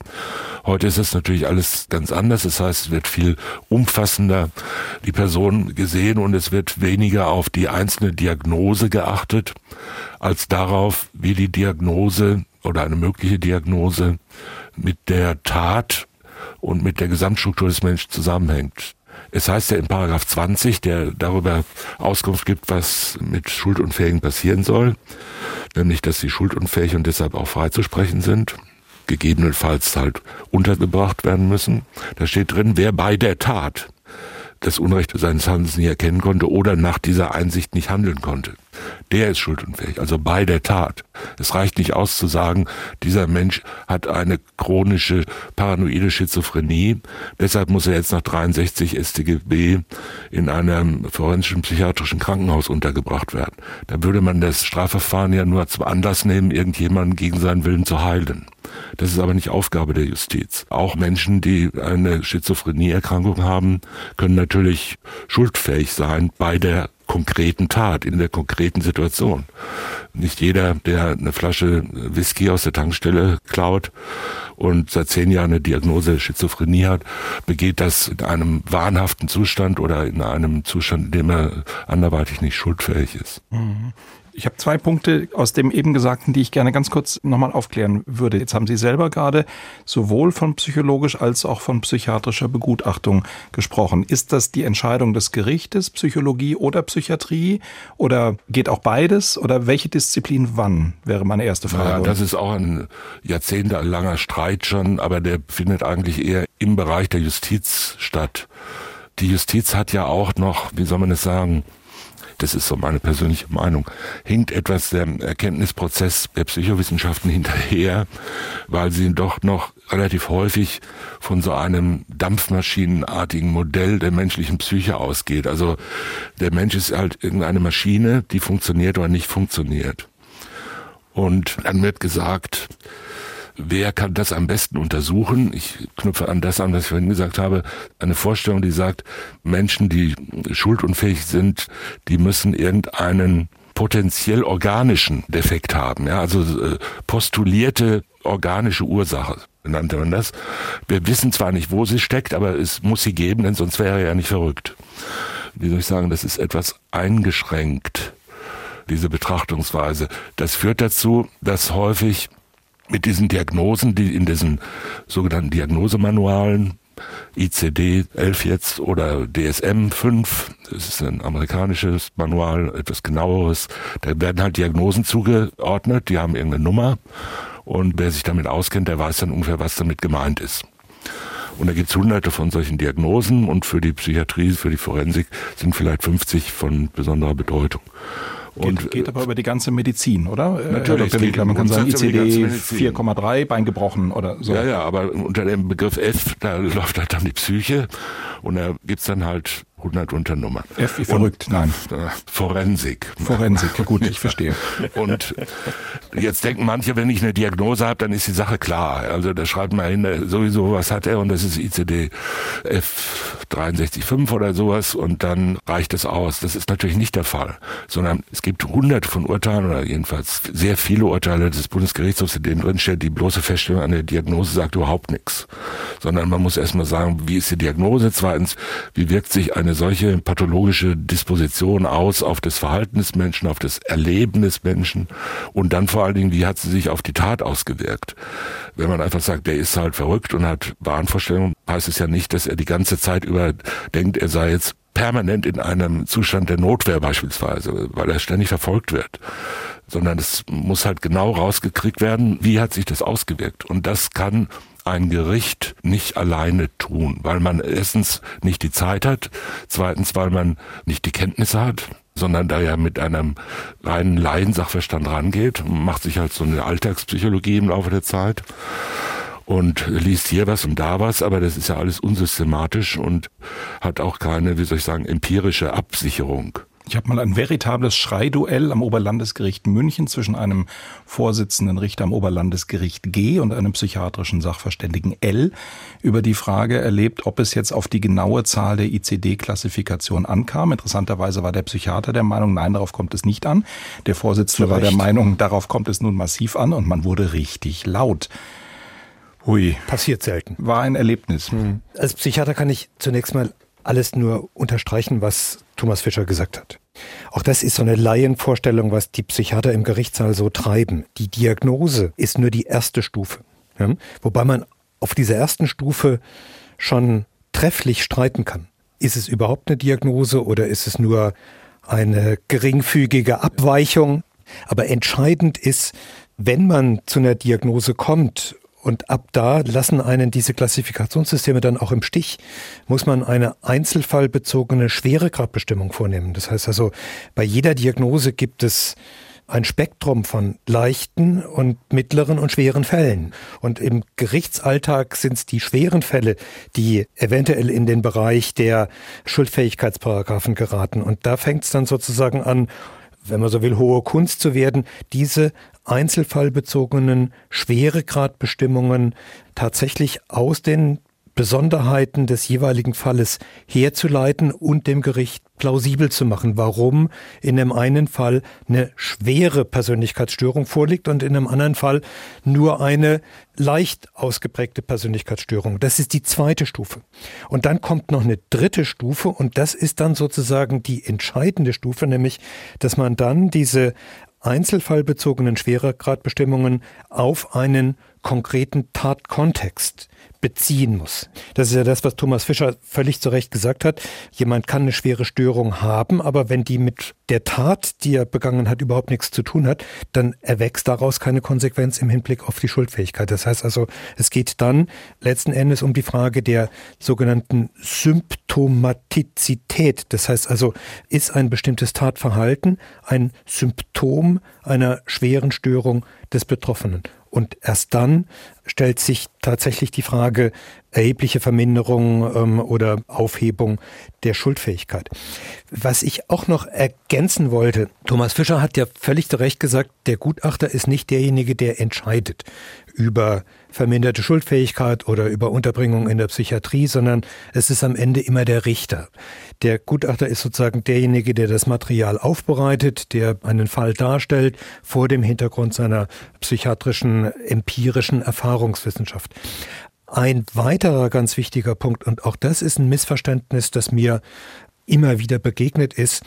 Heute ist es natürlich alles ganz anders. Das heißt, es wird viel umfassender die Person gesehen und es wird weniger auf die einzelne Diagnose geachtet, als darauf, wie die Diagnose oder eine mögliche Diagnose mit der Tat und mit der Gesamtstruktur des Menschen zusammenhängt. Es heißt ja in Paragraph 20, der darüber Auskunft gibt, was mit Schuldunfähigen passieren soll, nämlich, dass sie schuldunfähig und deshalb auch freizusprechen sind, gegebenenfalls halt untergebracht werden müssen. Da steht drin, wer bei der Tat das Unrecht seines Handelns nie erkennen konnte oder nach dieser Einsicht nicht handeln konnte. Der ist schuldunfähig, also bei der Tat. Es reicht nicht aus zu sagen, dieser Mensch hat eine chronische paranoide Schizophrenie, deshalb muss er jetzt nach 63 StGB in einem forensischen psychiatrischen Krankenhaus untergebracht werden. Da würde man das Strafverfahren ja nur zum Anlass nehmen, irgendjemanden gegen seinen Willen zu heilen. Das ist aber nicht Aufgabe der Justiz. Auch Menschen, die eine Schizophrenieerkrankung haben, können natürlich schuldfähig sein bei der konkreten Tat, in der konkreten Situation. Nicht jeder, der eine Flasche Whisky aus der Tankstelle klaut und seit zehn Jahren eine Diagnose Schizophrenie hat, begeht das in einem wahnhaften Zustand oder in einem Zustand, in dem er anderweitig nicht schuldfähig ist. Mhm. Ich habe zwei Punkte aus dem eben Gesagten, die ich gerne ganz kurz nochmal aufklären würde. Jetzt haben Sie selber gerade sowohl von psychologisch als auch von psychiatrischer Begutachtung gesprochen. Ist das die Entscheidung des Gerichtes, Psychologie oder Psychiatrie? Oder geht auch beides? Oder welche Disziplin wann, wäre meine erste Frage. Ja, das ist auch ein jahrzehntelanger Streit schon, aber der findet eigentlich eher im Bereich der Justiz statt. Die Justiz hat ja auch noch, wie soll man es sagen, das ist so meine persönliche Meinung, hinkt etwas der Erkenntnisprozess der Psychowissenschaften hinterher, weil sie doch noch relativ häufig von so einem dampfmaschinenartigen Modell der menschlichen Psyche ausgeht. Also der Mensch ist halt irgendeine Maschine, die funktioniert oder nicht funktioniert. Und dann wird gesagt, wer kann das am besten untersuchen? Ich knüpfe an das an, was ich vorhin gesagt habe. Eine Vorstellung, die sagt, Menschen, die schuldunfähig sind, die müssen irgendeinen potenziell organischen Defekt haben. Ja, also äh, postulierte organische Ursache nannte man das. Wir wissen zwar nicht, wo sie steckt, aber es muss sie geben, denn sonst wäre er ja nicht verrückt. Wie soll ich sagen, das ist etwas eingeschränkt, diese Betrachtungsweise. Das führt dazu, dass häufig mit diesen Diagnosen, die in diesen sogenannten Diagnosemanualen ICD 11 jetzt oder DSM 5, das ist ein amerikanisches Manual, etwas genaueres, da werden halt Diagnosen zugeordnet, die haben irgendeine Nummer und wer sich damit auskennt, der weiß dann ungefähr, was damit gemeint ist. Und da gibt es hunderte von solchen Diagnosen und für die Psychiatrie, für die Forensik sind vielleicht 50 von besonderer Bedeutung. Und geht, geht aber über die ganze Medizin, oder? Äh, Natürlich. Dr. Winkler, man kann sagen ICD 4,3, Bein gebrochen oder so. Ja, ja, aber unter dem Begriff F, da läuft halt dann die Psyche und da gibt's dann halt 100 Unternummern. F wie verrückt, und, nein. Forensik. Forensik, gut, ich verstehe. Und jetzt denken manche, wenn ich eine Diagnose habe, dann ist die Sache klar. Also da schreibt man hin, sowieso, was hat er und das ist ICD F635 oder sowas und dann reicht es aus. Das ist natürlich nicht der Fall, sondern es gibt hunderte von Urteilen oder jedenfalls sehr viele Urteile des Bundesgerichtshofs, in denen drinsteht, die bloße Feststellung einer Diagnose sagt überhaupt nichts. Sondern man muss erstmal sagen, wie ist die Diagnose? Zweitens, wie wirkt sich eine eine solche pathologische Disposition aus auf das Verhalten des Menschen, auf das Erleben des Menschen und dann vor allen Dingen, wie hat sie sich auf die Tat ausgewirkt? Wenn man einfach sagt, der ist halt verrückt und hat Wahnvorstellungen, heißt es ja nicht, dass er die ganze Zeit über denkt, er sei jetzt permanent in einem Zustand der Notwehr beispielsweise, weil er ständig verfolgt wird, sondern es muss halt genau rausgekriegt werden, wie hat sich das ausgewirkt. Und das kann ein Gericht nicht alleine tun, weil man erstens nicht die Zeit hat, zweitens, weil man nicht die Kenntnisse hat, sondern da ja mit einem reinen Laiensachverstand rangeht, macht sich halt so eine Alltagspsychologie im Laufe der Zeit und liest hier was und da was, aber das ist ja alles unsystematisch und hat auch keine, wie soll ich sagen, empirische Absicherung. Ich habe mal ein veritables Schreiduell am Oberlandesgericht München zwischen einem Vorsitzenden Richter am Oberlandesgericht G und einem psychiatrischen Sachverständigen L über die Frage erlebt, ob es jetzt auf die genaue Zahl der ICD-Klassifikation ankam. Interessanterweise war der Psychiater der Meinung, nein, darauf kommt es nicht an. Der Vorsitzende war der Meinung, darauf kommt es nun massiv an und man wurde richtig laut. Hui. Passiert selten. War ein Erlebnis. Hm. Als Psychiater kann ich zunächst mal alles nur unterstreichen, was Thomas Fischer gesagt hat. Auch das ist so eine Laienvorstellung, was die Psychiater im Gerichtssaal so treiben. Die Diagnose ist nur die erste Stufe. Ja? Wobei man auf dieser ersten Stufe schon trefflich streiten kann. Ist es überhaupt eine Diagnose oder ist es nur eine geringfügige Abweichung? Aber entscheidend ist, wenn man zu einer Diagnose kommt und ab da lassen einen diese Klassifikationssysteme dann auch im Stich. Muss man eine einzelfallbezogene Schweregradbestimmung vornehmen. Das heißt also, bei jeder Diagnose gibt es ein Spektrum von leichten und mittleren und schweren Fällen. Und im Gerichtsalltag sind es die schweren Fälle, die eventuell in den Bereich der Schuldfähigkeitsparagraphen geraten. Und da fängt es dann sozusagen an, wenn man so will, hohe Kunst zu werden, diese einzelfallbezogenen Schweregradbestimmungen tatsächlich aus den Besonderheiten des jeweiligen Falles herzuleiten und dem Gericht plausibel zu machen, warum in dem einen Fall eine schwere Persönlichkeitsstörung vorliegt und in einem anderen Fall nur eine leicht ausgeprägte Persönlichkeitsstörung. Das ist die zweite Stufe. Und dann kommt noch eine dritte Stufe und das ist dann sozusagen die entscheidende Stufe, nämlich, dass man dann diese einzelfallbezogenen Schweregradbestimmungen auf einen konkreten Tatkontext beziehen muss. Das ist ja das, was Thomas Fischer völlig zu Recht gesagt hat. Jemand kann eine schwere Störung haben, aber wenn die mit der Tat, die er begangen hat, überhaupt nichts zu tun hat, dann erwächst daraus keine Konsequenz im Hinblick auf die Schuldfähigkeit. Das heißt also, es geht dann letzten Endes um die Frage der sogenannten Symptomatizität. Das heißt also, ist ein bestimmtes Tatverhalten ein Symptom einer schweren Störung des Betroffenen? Und erst dann stellt sich tatsächlich die Frage erhebliche Verminderung ähm, oder Aufhebung der Schuldfähigkeit. Was ich auch noch ergänzen wollte, Thomas Fischer hat ja völlig zu Recht gesagt, der Gutachter ist nicht derjenige, der entscheidet über verminderte Schuldfähigkeit oder über Unterbringung in der Psychiatrie, sondern es ist am Ende immer der Richter. Der Gutachter ist sozusagen derjenige, der das Material aufbereitet, der einen Fall darstellt vor dem Hintergrund seiner psychiatrischen, empirischen Erfahrungswissenschaft. Ein weiterer ganz wichtiger Punkt, und auch das ist ein Missverständnis, das mir immer wieder begegnet ist,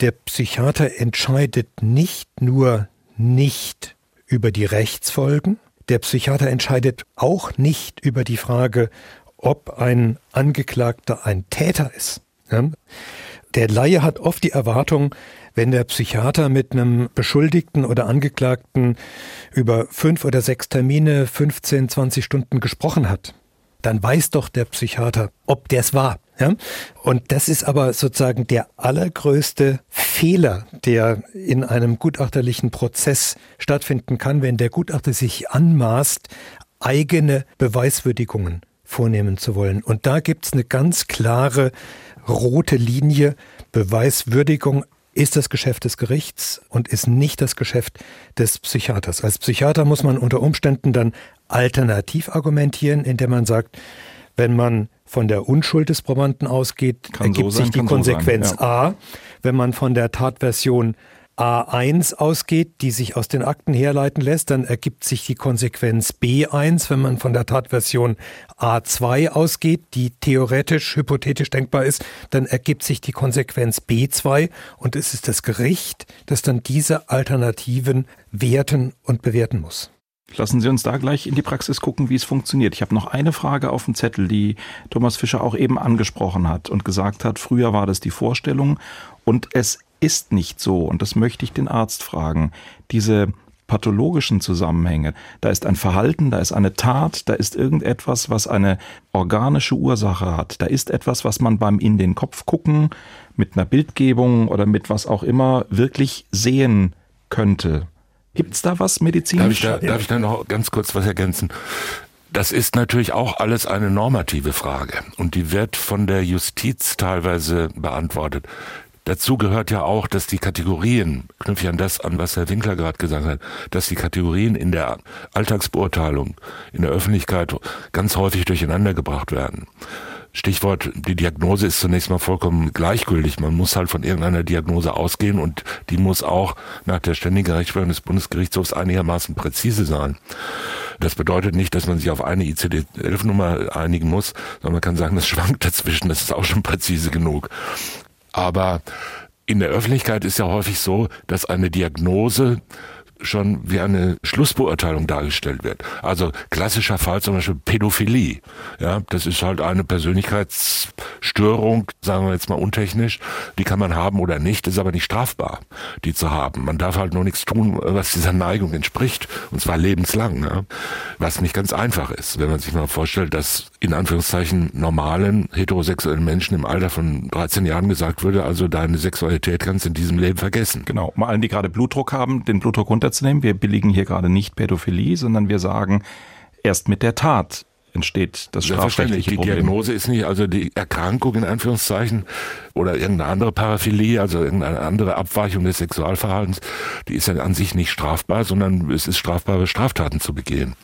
der Psychiater entscheidet nicht nur nicht über die Rechtsfolgen, der Psychiater entscheidet auch nicht über die Frage, ob ein Angeklagter ein Täter ist. Der Laie hat oft die Erwartung, wenn der Psychiater mit einem Beschuldigten oder Angeklagten über fünf oder sechs Termine, 15, 20 Stunden gesprochen hat, dann weiß doch der Psychiater, ob der es war. Ja? Und das ist aber sozusagen der allergrößte Fehler, der in einem gutachterlichen Prozess stattfinden kann, wenn der Gutachter sich anmaßt, eigene Beweiswürdigungen vornehmen zu wollen. Und da gibt es eine ganz klare rote Linie. Beweiswürdigung ist das Geschäft des Gerichts und ist nicht das Geschäft des Psychiaters. Als Psychiater muss man unter Umständen dann alternativ argumentieren, indem man sagt, wenn man von der Unschuld des Probanden ausgeht, kann ergibt so sein, sich die Konsequenz so ja. A. Wenn man von der Tatversion A1 ausgeht, die sich aus den Akten herleiten lässt, dann ergibt sich die Konsequenz B1, wenn man von der Tatversion A2 ausgeht, die theoretisch, hypothetisch denkbar ist, dann ergibt sich die Konsequenz B2 und es ist das Gericht, das dann diese Alternativen werten und bewerten muss. Lassen Sie uns da gleich in die Praxis gucken, wie es funktioniert. Ich habe noch eine Frage auf dem Zettel, die Thomas Fischer auch eben angesprochen hat und gesagt hat, früher war das die Vorstellung und es ist nicht so, und das möchte ich den Arzt fragen, diese pathologischen Zusammenhänge. Da ist ein Verhalten, da ist eine Tat, da ist irgendetwas, was eine organische Ursache hat. Da ist etwas, was man beim in den Kopf gucken, mit einer Bildgebung oder mit was auch immer wirklich sehen könnte. Gibt es da was medizinisch? Darf ich da, darf ich da noch ganz kurz was ergänzen? Das ist natürlich auch alles eine normative Frage und die wird von der Justiz teilweise beantwortet. Dazu gehört ja auch, dass die Kategorien, knüpfe ich an das an, was Herr Winkler gerade gesagt hat, dass die Kategorien in der Alltagsbeurteilung, in der Öffentlichkeit ganz häufig durcheinander gebracht werden. Stichwort, die Diagnose ist zunächst mal vollkommen gleichgültig. Man muss halt von irgendeiner Diagnose ausgehen und die muss auch nach der ständigen Rechtsprechung des Bundesgerichtshofs einigermaßen präzise sein. Das bedeutet nicht, dass man sich auf eine ICD-11-Nummer einigen muss, sondern man kann sagen, das schwankt dazwischen, das ist auch schon präzise genug. Aber in der Öffentlichkeit ist ja häufig so, dass eine Diagnose schon wie eine Schlussbeurteilung dargestellt wird. Also klassischer Fall zum Beispiel Pädophilie. Ja, das ist halt eine Persönlichkeitsstörung, sagen wir jetzt mal untechnisch. Die kann man haben oder nicht, ist aber nicht strafbar, die zu haben. Man darf halt nur nichts tun, was dieser Neigung entspricht, und zwar lebenslang. Ja? Was nicht ganz einfach ist, wenn man sich mal vorstellt, dass in Anführungszeichen normalen heterosexuellen Menschen im Alter von 13 Jahren gesagt würde, also deine Sexualität kannst du in diesem Leben vergessen. Genau, mal allen, die gerade Blutdruck haben, den Blutdruck runter runterzunehmen. Wir billigen hier gerade nicht Pädophilie, sondern wir sagen, erst mit der Tat entsteht das strafrechtliche Die Problem. Diagnose ist nicht, also die Erkrankung in Anführungszeichen oder irgendeine andere Paraphilie, also irgendeine andere Abweichung des Sexualverhaltens, die ist ja an sich nicht strafbar, sondern es ist strafbare Straftaten zu begehen.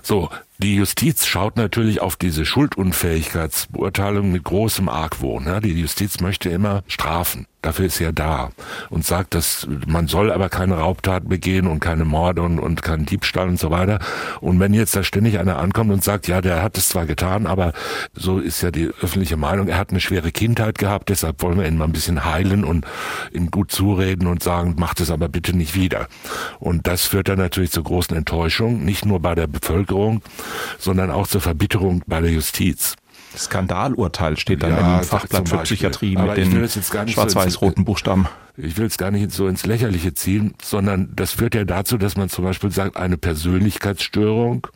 So, die Justiz schaut natürlich auf diese Schuldunfähigkeitsbeurteilung mit großem Argwohn. Ja, die Justiz möchte immer strafen. Dafür ist ja da und sagt, dass man soll aber keine Raubtaten begehen und keine Morde und, und keinen Diebstahl und so weiter. Und wenn jetzt da ständig einer ankommt und sagt, ja, der hat es zwar getan, aber so ist ja die öffentliche Meinung, er hat eine schwere Kindheit gehabt, deshalb wollen wir ihn mal ein bisschen heilen und ihm gut zureden und sagen, macht es aber bitte nicht wieder. Und das führt dann natürlich zur großen Enttäuschung, nicht nur bei der Bevölkerung, sondern auch zur Verbitterung bei der Justiz. Skandalurteil steht dann ja, im Fachblatt für Psychiatrie Aber mit den schwarz-weiß-roten so Buchstaben. Ich will es gar nicht so ins Lächerliche ziehen, sondern das führt ja dazu, dass man zum Beispiel sagt, eine Persönlichkeitsstörung,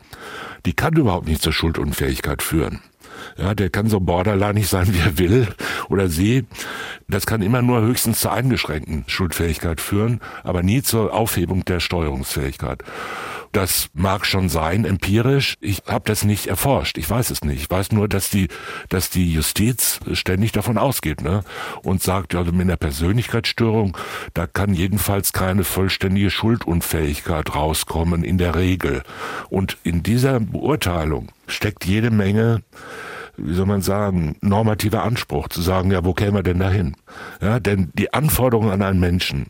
die kann überhaupt nicht zur Schuldunfähigkeit führen. Ja, der kann so borderline sein, wie er will oder sie. Das kann immer nur höchstens zur eingeschränkten Schuldfähigkeit führen, aber nie zur Aufhebung der Steuerungsfähigkeit. Das mag schon sein, empirisch. Ich habe das nicht erforscht. Ich weiß es nicht. Ich weiß nur, dass die, dass die Justiz ständig davon ausgeht ne? und sagt, ja, also mit einer Persönlichkeitsstörung, da kann jedenfalls keine vollständige Schuldunfähigkeit rauskommen in der Regel. Und in dieser Beurteilung steckt jede Menge wie soll man sagen, normativer Anspruch, zu sagen, ja, wo käme er denn dahin? Ja, denn die Anforderungen an einen Menschen,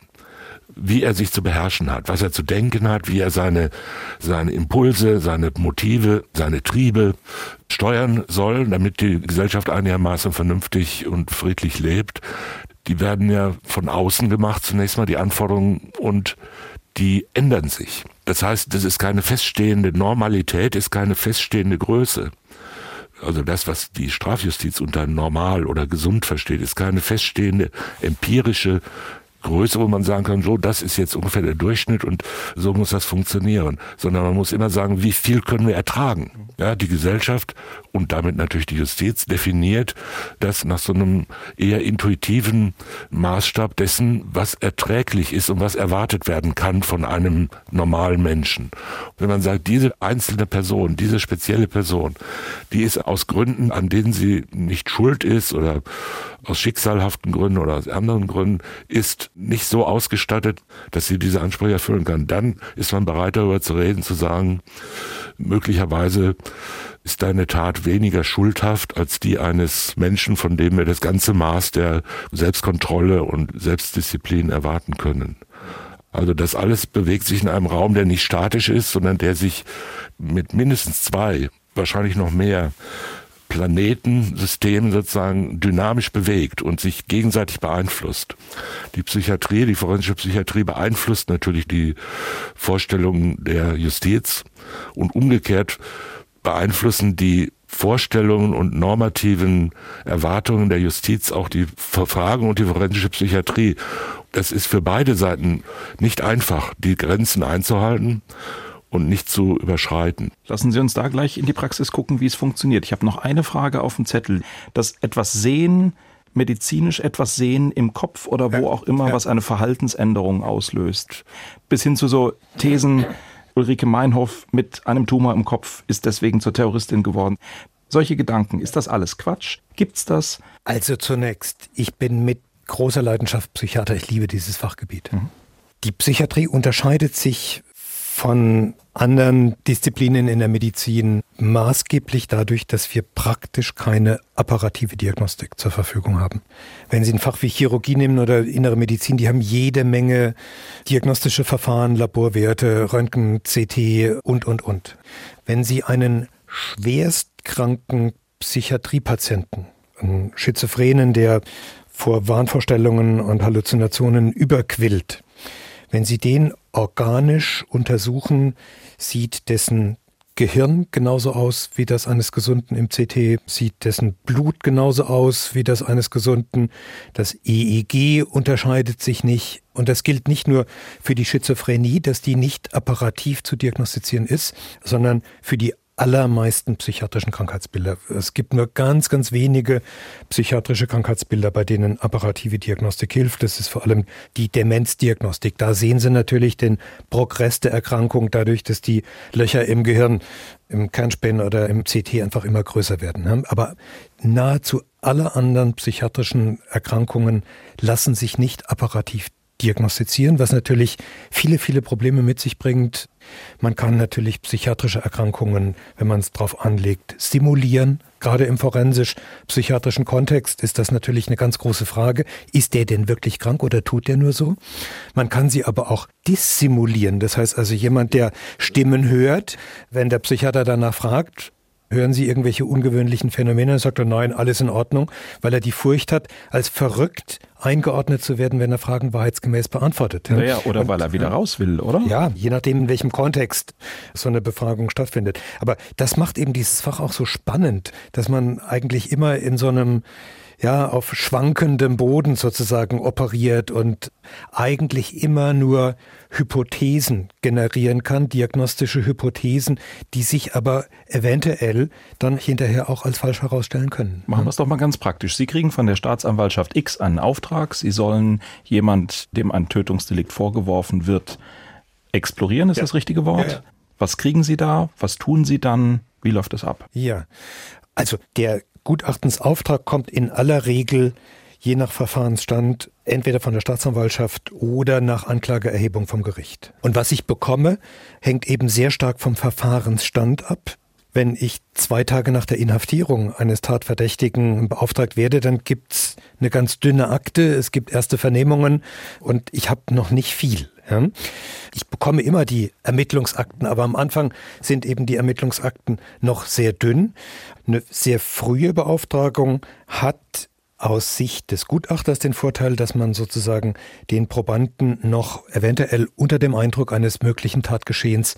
wie er sich zu beherrschen hat, was er zu denken hat, wie er seine, seine Impulse, seine Motive, seine Triebe steuern soll, damit die Gesellschaft einigermaßen vernünftig und friedlich lebt. Die werden ja von außen gemacht, zunächst mal die Anforderungen und die ändern sich. Das heißt, das ist keine feststehende Normalität, ist keine feststehende Größe. Also das, was die Strafjustiz unter normal oder gesund versteht, ist keine feststehende empirische Größe, wo man sagen kann, so, das ist jetzt ungefähr der Durchschnitt und so muss das funktionieren. Sondern man muss immer sagen, wie viel können wir ertragen? Ja, die Gesellschaft und damit natürlich die Justiz definiert das nach so einem eher intuitiven Maßstab dessen, was erträglich ist und was erwartet werden kann von einem normalen Menschen. Wenn man sagt, diese einzelne Person, diese spezielle Person, die ist aus Gründen, an denen sie nicht schuld ist oder aus schicksalhaften Gründen oder aus anderen Gründen ist nicht so ausgestattet, dass sie diese Ansprüche erfüllen kann. Dann ist man bereit darüber zu reden, zu sagen, möglicherweise ist deine Tat weniger schuldhaft als die eines Menschen, von dem wir das ganze Maß der Selbstkontrolle und Selbstdisziplin erwarten können. Also das alles bewegt sich in einem Raum, der nicht statisch ist, sondern der sich mit mindestens zwei, wahrscheinlich noch mehr Planetensystem sozusagen dynamisch bewegt und sich gegenseitig beeinflusst. Die Psychiatrie, die forensische Psychiatrie beeinflusst natürlich die Vorstellungen der Justiz und umgekehrt beeinflussen die Vorstellungen und normativen Erwartungen der Justiz auch die Verfragung und die forensische Psychiatrie. Das ist für beide Seiten nicht einfach, die Grenzen einzuhalten und nicht zu überschreiten. Lassen Sie uns da gleich in die Praxis gucken, wie es funktioniert. Ich habe noch eine Frage auf dem Zettel. Das etwas sehen, medizinisch etwas sehen im Kopf oder wo auch immer, was eine Verhaltensänderung auslöst. Bis hin zu so Thesen, Ulrike Meinhoff mit einem Tumor im Kopf ist deswegen zur Terroristin geworden. Solche Gedanken, ist das alles Quatsch? Gibt's das? Also zunächst, ich bin mit großer Leidenschaft Psychiater. Ich liebe dieses Fachgebiet. Mhm. Die Psychiatrie unterscheidet sich von anderen Disziplinen in der Medizin maßgeblich dadurch, dass wir praktisch keine apparative Diagnostik zur Verfügung haben. Wenn Sie ein Fach wie Chirurgie nehmen oder innere Medizin, die haben jede Menge diagnostische Verfahren, Laborwerte, Röntgen, CT und, und, und. Wenn Sie einen schwerstkranken Psychiatriepatienten, einen Schizophrenen, der vor Wahnvorstellungen und Halluzinationen überquillt, wenn Sie den organisch untersuchen, sieht dessen Gehirn genauso aus wie das eines Gesunden im CT, sieht dessen Blut genauso aus wie das eines Gesunden. Das EEG unterscheidet sich nicht. Und das gilt nicht nur für die Schizophrenie, dass die nicht apparativ zu diagnostizieren ist, sondern für die allermeisten psychiatrischen Krankheitsbilder. Es gibt nur ganz, ganz wenige psychiatrische Krankheitsbilder, bei denen apparative Diagnostik hilft. Das ist vor allem die Demenzdiagnostik. Da sehen Sie natürlich den Progress der Erkrankung dadurch, dass die Löcher im Gehirn, im Kernspänen oder im CT einfach immer größer werden. Aber nahezu alle anderen psychiatrischen Erkrankungen lassen sich nicht apparativ diagnostizieren, was natürlich viele, viele Probleme mit sich bringt. Man kann natürlich psychiatrische Erkrankungen, wenn man es drauf anlegt, simulieren. Gerade im forensisch-psychiatrischen Kontext ist das natürlich eine ganz große Frage. Ist der denn wirklich krank oder tut der nur so? Man kann sie aber auch dissimulieren. Das heißt also jemand, der Stimmen hört, wenn der Psychiater danach fragt, Hören Sie irgendwelche ungewöhnlichen Phänomene? Dann sagt er, nein, alles in Ordnung, weil er die Furcht hat, als verrückt eingeordnet zu werden, wenn er Fragen wahrheitsgemäß beantwortet. Naja, oder Und, weil er wieder raus will, oder? Ja, je nachdem, in welchem Kontext so eine Befragung stattfindet. Aber das macht eben dieses Fach auch so spannend, dass man eigentlich immer in so einem ja, auf schwankendem Boden sozusagen operiert und eigentlich immer nur Hypothesen generieren kann, diagnostische Hypothesen, die sich aber eventuell dann hinterher auch als falsch herausstellen können. Machen wir es doch mal ganz praktisch. Sie kriegen von der Staatsanwaltschaft X einen Auftrag. Sie sollen jemand, dem ein Tötungsdelikt vorgeworfen wird, explorieren, ist ja. das richtige Wort? Ja, ja. Was kriegen Sie da? Was tun Sie dann? Wie läuft das ab? Ja, also der Gutachtensauftrag kommt in aller Regel je nach Verfahrensstand entweder von der Staatsanwaltschaft oder nach Anklageerhebung vom Gericht. Und was ich bekomme, hängt eben sehr stark vom Verfahrensstand ab. Wenn ich zwei Tage nach der Inhaftierung eines Tatverdächtigen beauftragt werde, dann gibt's eine ganz dünne Akte, es gibt erste Vernehmungen und ich habe noch nicht viel. Ja. Ich bekomme immer die Ermittlungsakten, aber am Anfang sind eben die Ermittlungsakten noch sehr dünn. Eine sehr frühe Beauftragung hat aus Sicht des Gutachters den Vorteil, dass man sozusagen den Probanden noch eventuell unter dem Eindruck eines möglichen Tatgeschehens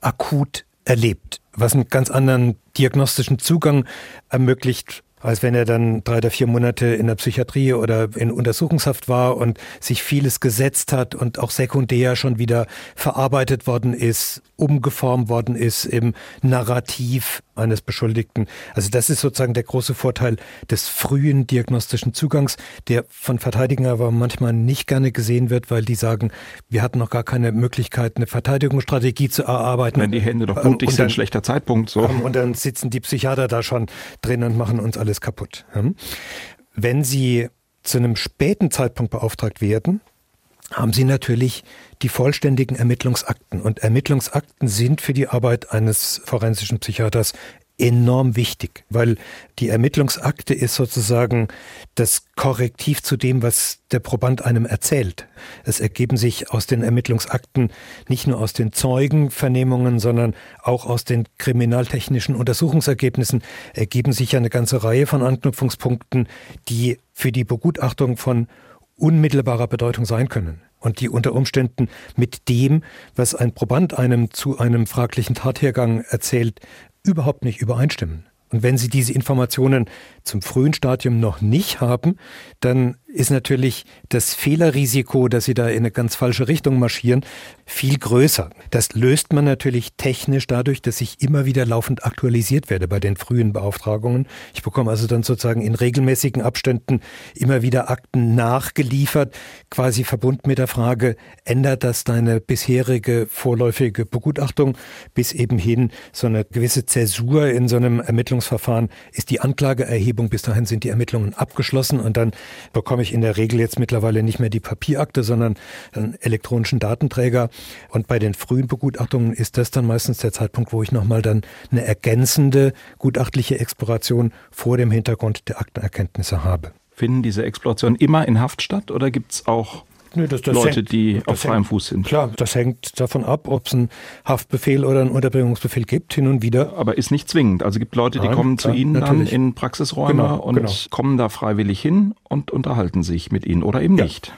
akut erlebt, was einen ganz anderen diagnostischen Zugang ermöglicht, als wenn er dann drei oder vier Monate in der Psychiatrie oder in Untersuchungshaft war und sich vieles gesetzt hat und auch sekundär schon wieder verarbeitet worden ist, umgeformt worden ist im Narrativ eines Beschuldigten. Also das ist sozusagen der große Vorteil des frühen diagnostischen Zugangs, der von Verteidigern aber manchmal nicht gerne gesehen wird, weil die sagen, wir hatten noch gar keine Möglichkeit, eine Verteidigungsstrategie zu erarbeiten. Wenn die Hände doch blutig sind, schlechter Zeitpunkt. So. Und dann sitzen die Psychiater da schon drin und machen uns alles kaputt. Wenn sie zu einem späten Zeitpunkt beauftragt werden, haben Sie natürlich die vollständigen Ermittlungsakten. Und Ermittlungsakten sind für die Arbeit eines forensischen Psychiaters enorm wichtig, weil die Ermittlungsakte ist sozusagen das Korrektiv zu dem, was der Proband einem erzählt. Es ergeben sich aus den Ermittlungsakten nicht nur aus den Zeugenvernehmungen, sondern auch aus den kriminaltechnischen Untersuchungsergebnissen ergeben sich eine ganze Reihe von Anknüpfungspunkten, die für die Begutachtung von unmittelbarer Bedeutung sein können und die unter Umständen mit dem, was ein Proband einem zu einem fraglichen Tathergang erzählt, überhaupt nicht übereinstimmen. Und wenn Sie diese Informationen zum frühen Stadium noch nicht haben, dann ist natürlich das Fehlerrisiko, dass Sie da in eine ganz falsche Richtung marschieren, viel größer. Das löst man natürlich technisch dadurch, dass ich immer wieder laufend aktualisiert werde bei den frühen Beauftragungen. Ich bekomme also dann sozusagen in regelmäßigen Abständen immer wieder Akten nachgeliefert, quasi verbunden mit der Frage, ändert das deine bisherige vorläufige Begutachtung bis eben hin so eine gewisse Zäsur in so einem Ermittlungsverfahren ist die Anklageerhebung, bis dahin sind die Ermittlungen abgeschlossen und dann bekomme ich in der Regel jetzt mittlerweile nicht mehr die Papierakte, sondern einen elektronischen Datenträger. Und bei den frühen Begutachtungen ist das dann meistens der Zeitpunkt, wo ich nochmal dann eine ergänzende gutachtliche Exploration vor dem Hintergrund der Aktenerkenntnisse habe. Finden diese Explorationen immer in Haft statt oder gibt es auch Nee, das, das Leute, hängt, die auf freiem Fuß sind. Klar, das hängt davon ab, ob es einen Haftbefehl oder einen Unterbringungsbefehl gibt, hin und wieder. Aber ist nicht zwingend. Also gibt Leute, die Nein, kommen klar, zu Ihnen natürlich. dann in Praxisräume genau, und genau. kommen da freiwillig hin und unterhalten sich mit Ihnen oder eben ja. nicht.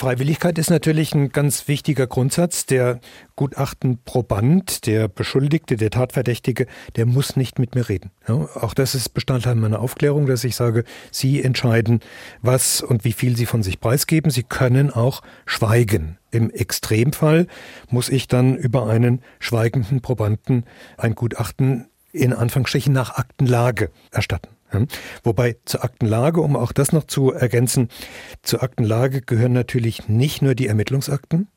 Freiwilligkeit ist natürlich ein ganz wichtiger Grundsatz. Der Gutachtenproband, der Beschuldigte, der Tatverdächtige, der muss nicht mit mir reden. Ja, auch das ist Bestandteil meiner Aufklärung, dass ich sage, Sie entscheiden, was und wie viel Sie von sich preisgeben. Sie können auch schweigen. Im Extremfall muss ich dann über einen schweigenden Probanden ein Gutachten in Anführungsstrichen nach Aktenlage erstatten. Wobei zur Aktenlage, um auch das noch zu ergänzen, zur Aktenlage gehören natürlich nicht nur die Ermittlungsakten,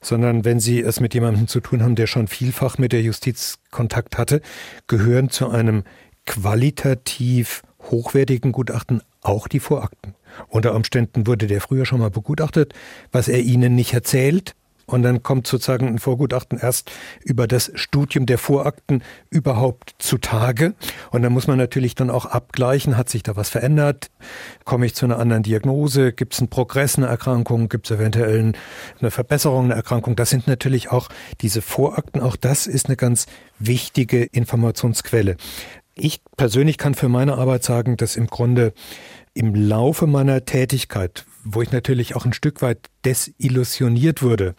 sondern wenn Sie es mit jemandem zu tun haben, der schon vielfach mit der Justiz Kontakt hatte, gehören zu einem qualitativ hochwertigen Gutachten auch die Vorakten. Unter Umständen wurde der früher schon mal begutachtet, was er Ihnen nicht erzählt, und dann kommt sozusagen ein Vorgutachten erst über das Studium der Vorakten überhaupt zutage. Und dann muss man natürlich dann auch abgleichen, hat sich da was verändert? Komme ich zu einer anderen Diagnose? Gibt es einen Progress, eine Erkrankung? Gibt es eventuell eine Verbesserung, eine Erkrankung? Das sind natürlich auch diese Vorakten. Auch das ist eine ganz wichtige Informationsquelle. Ich persönlich kann für meine Arbeit sagen, dass im Grunde im Laufe meiner Tätigkeit, wo ich natürlich auch ein Stück weit desillusioniert wurde,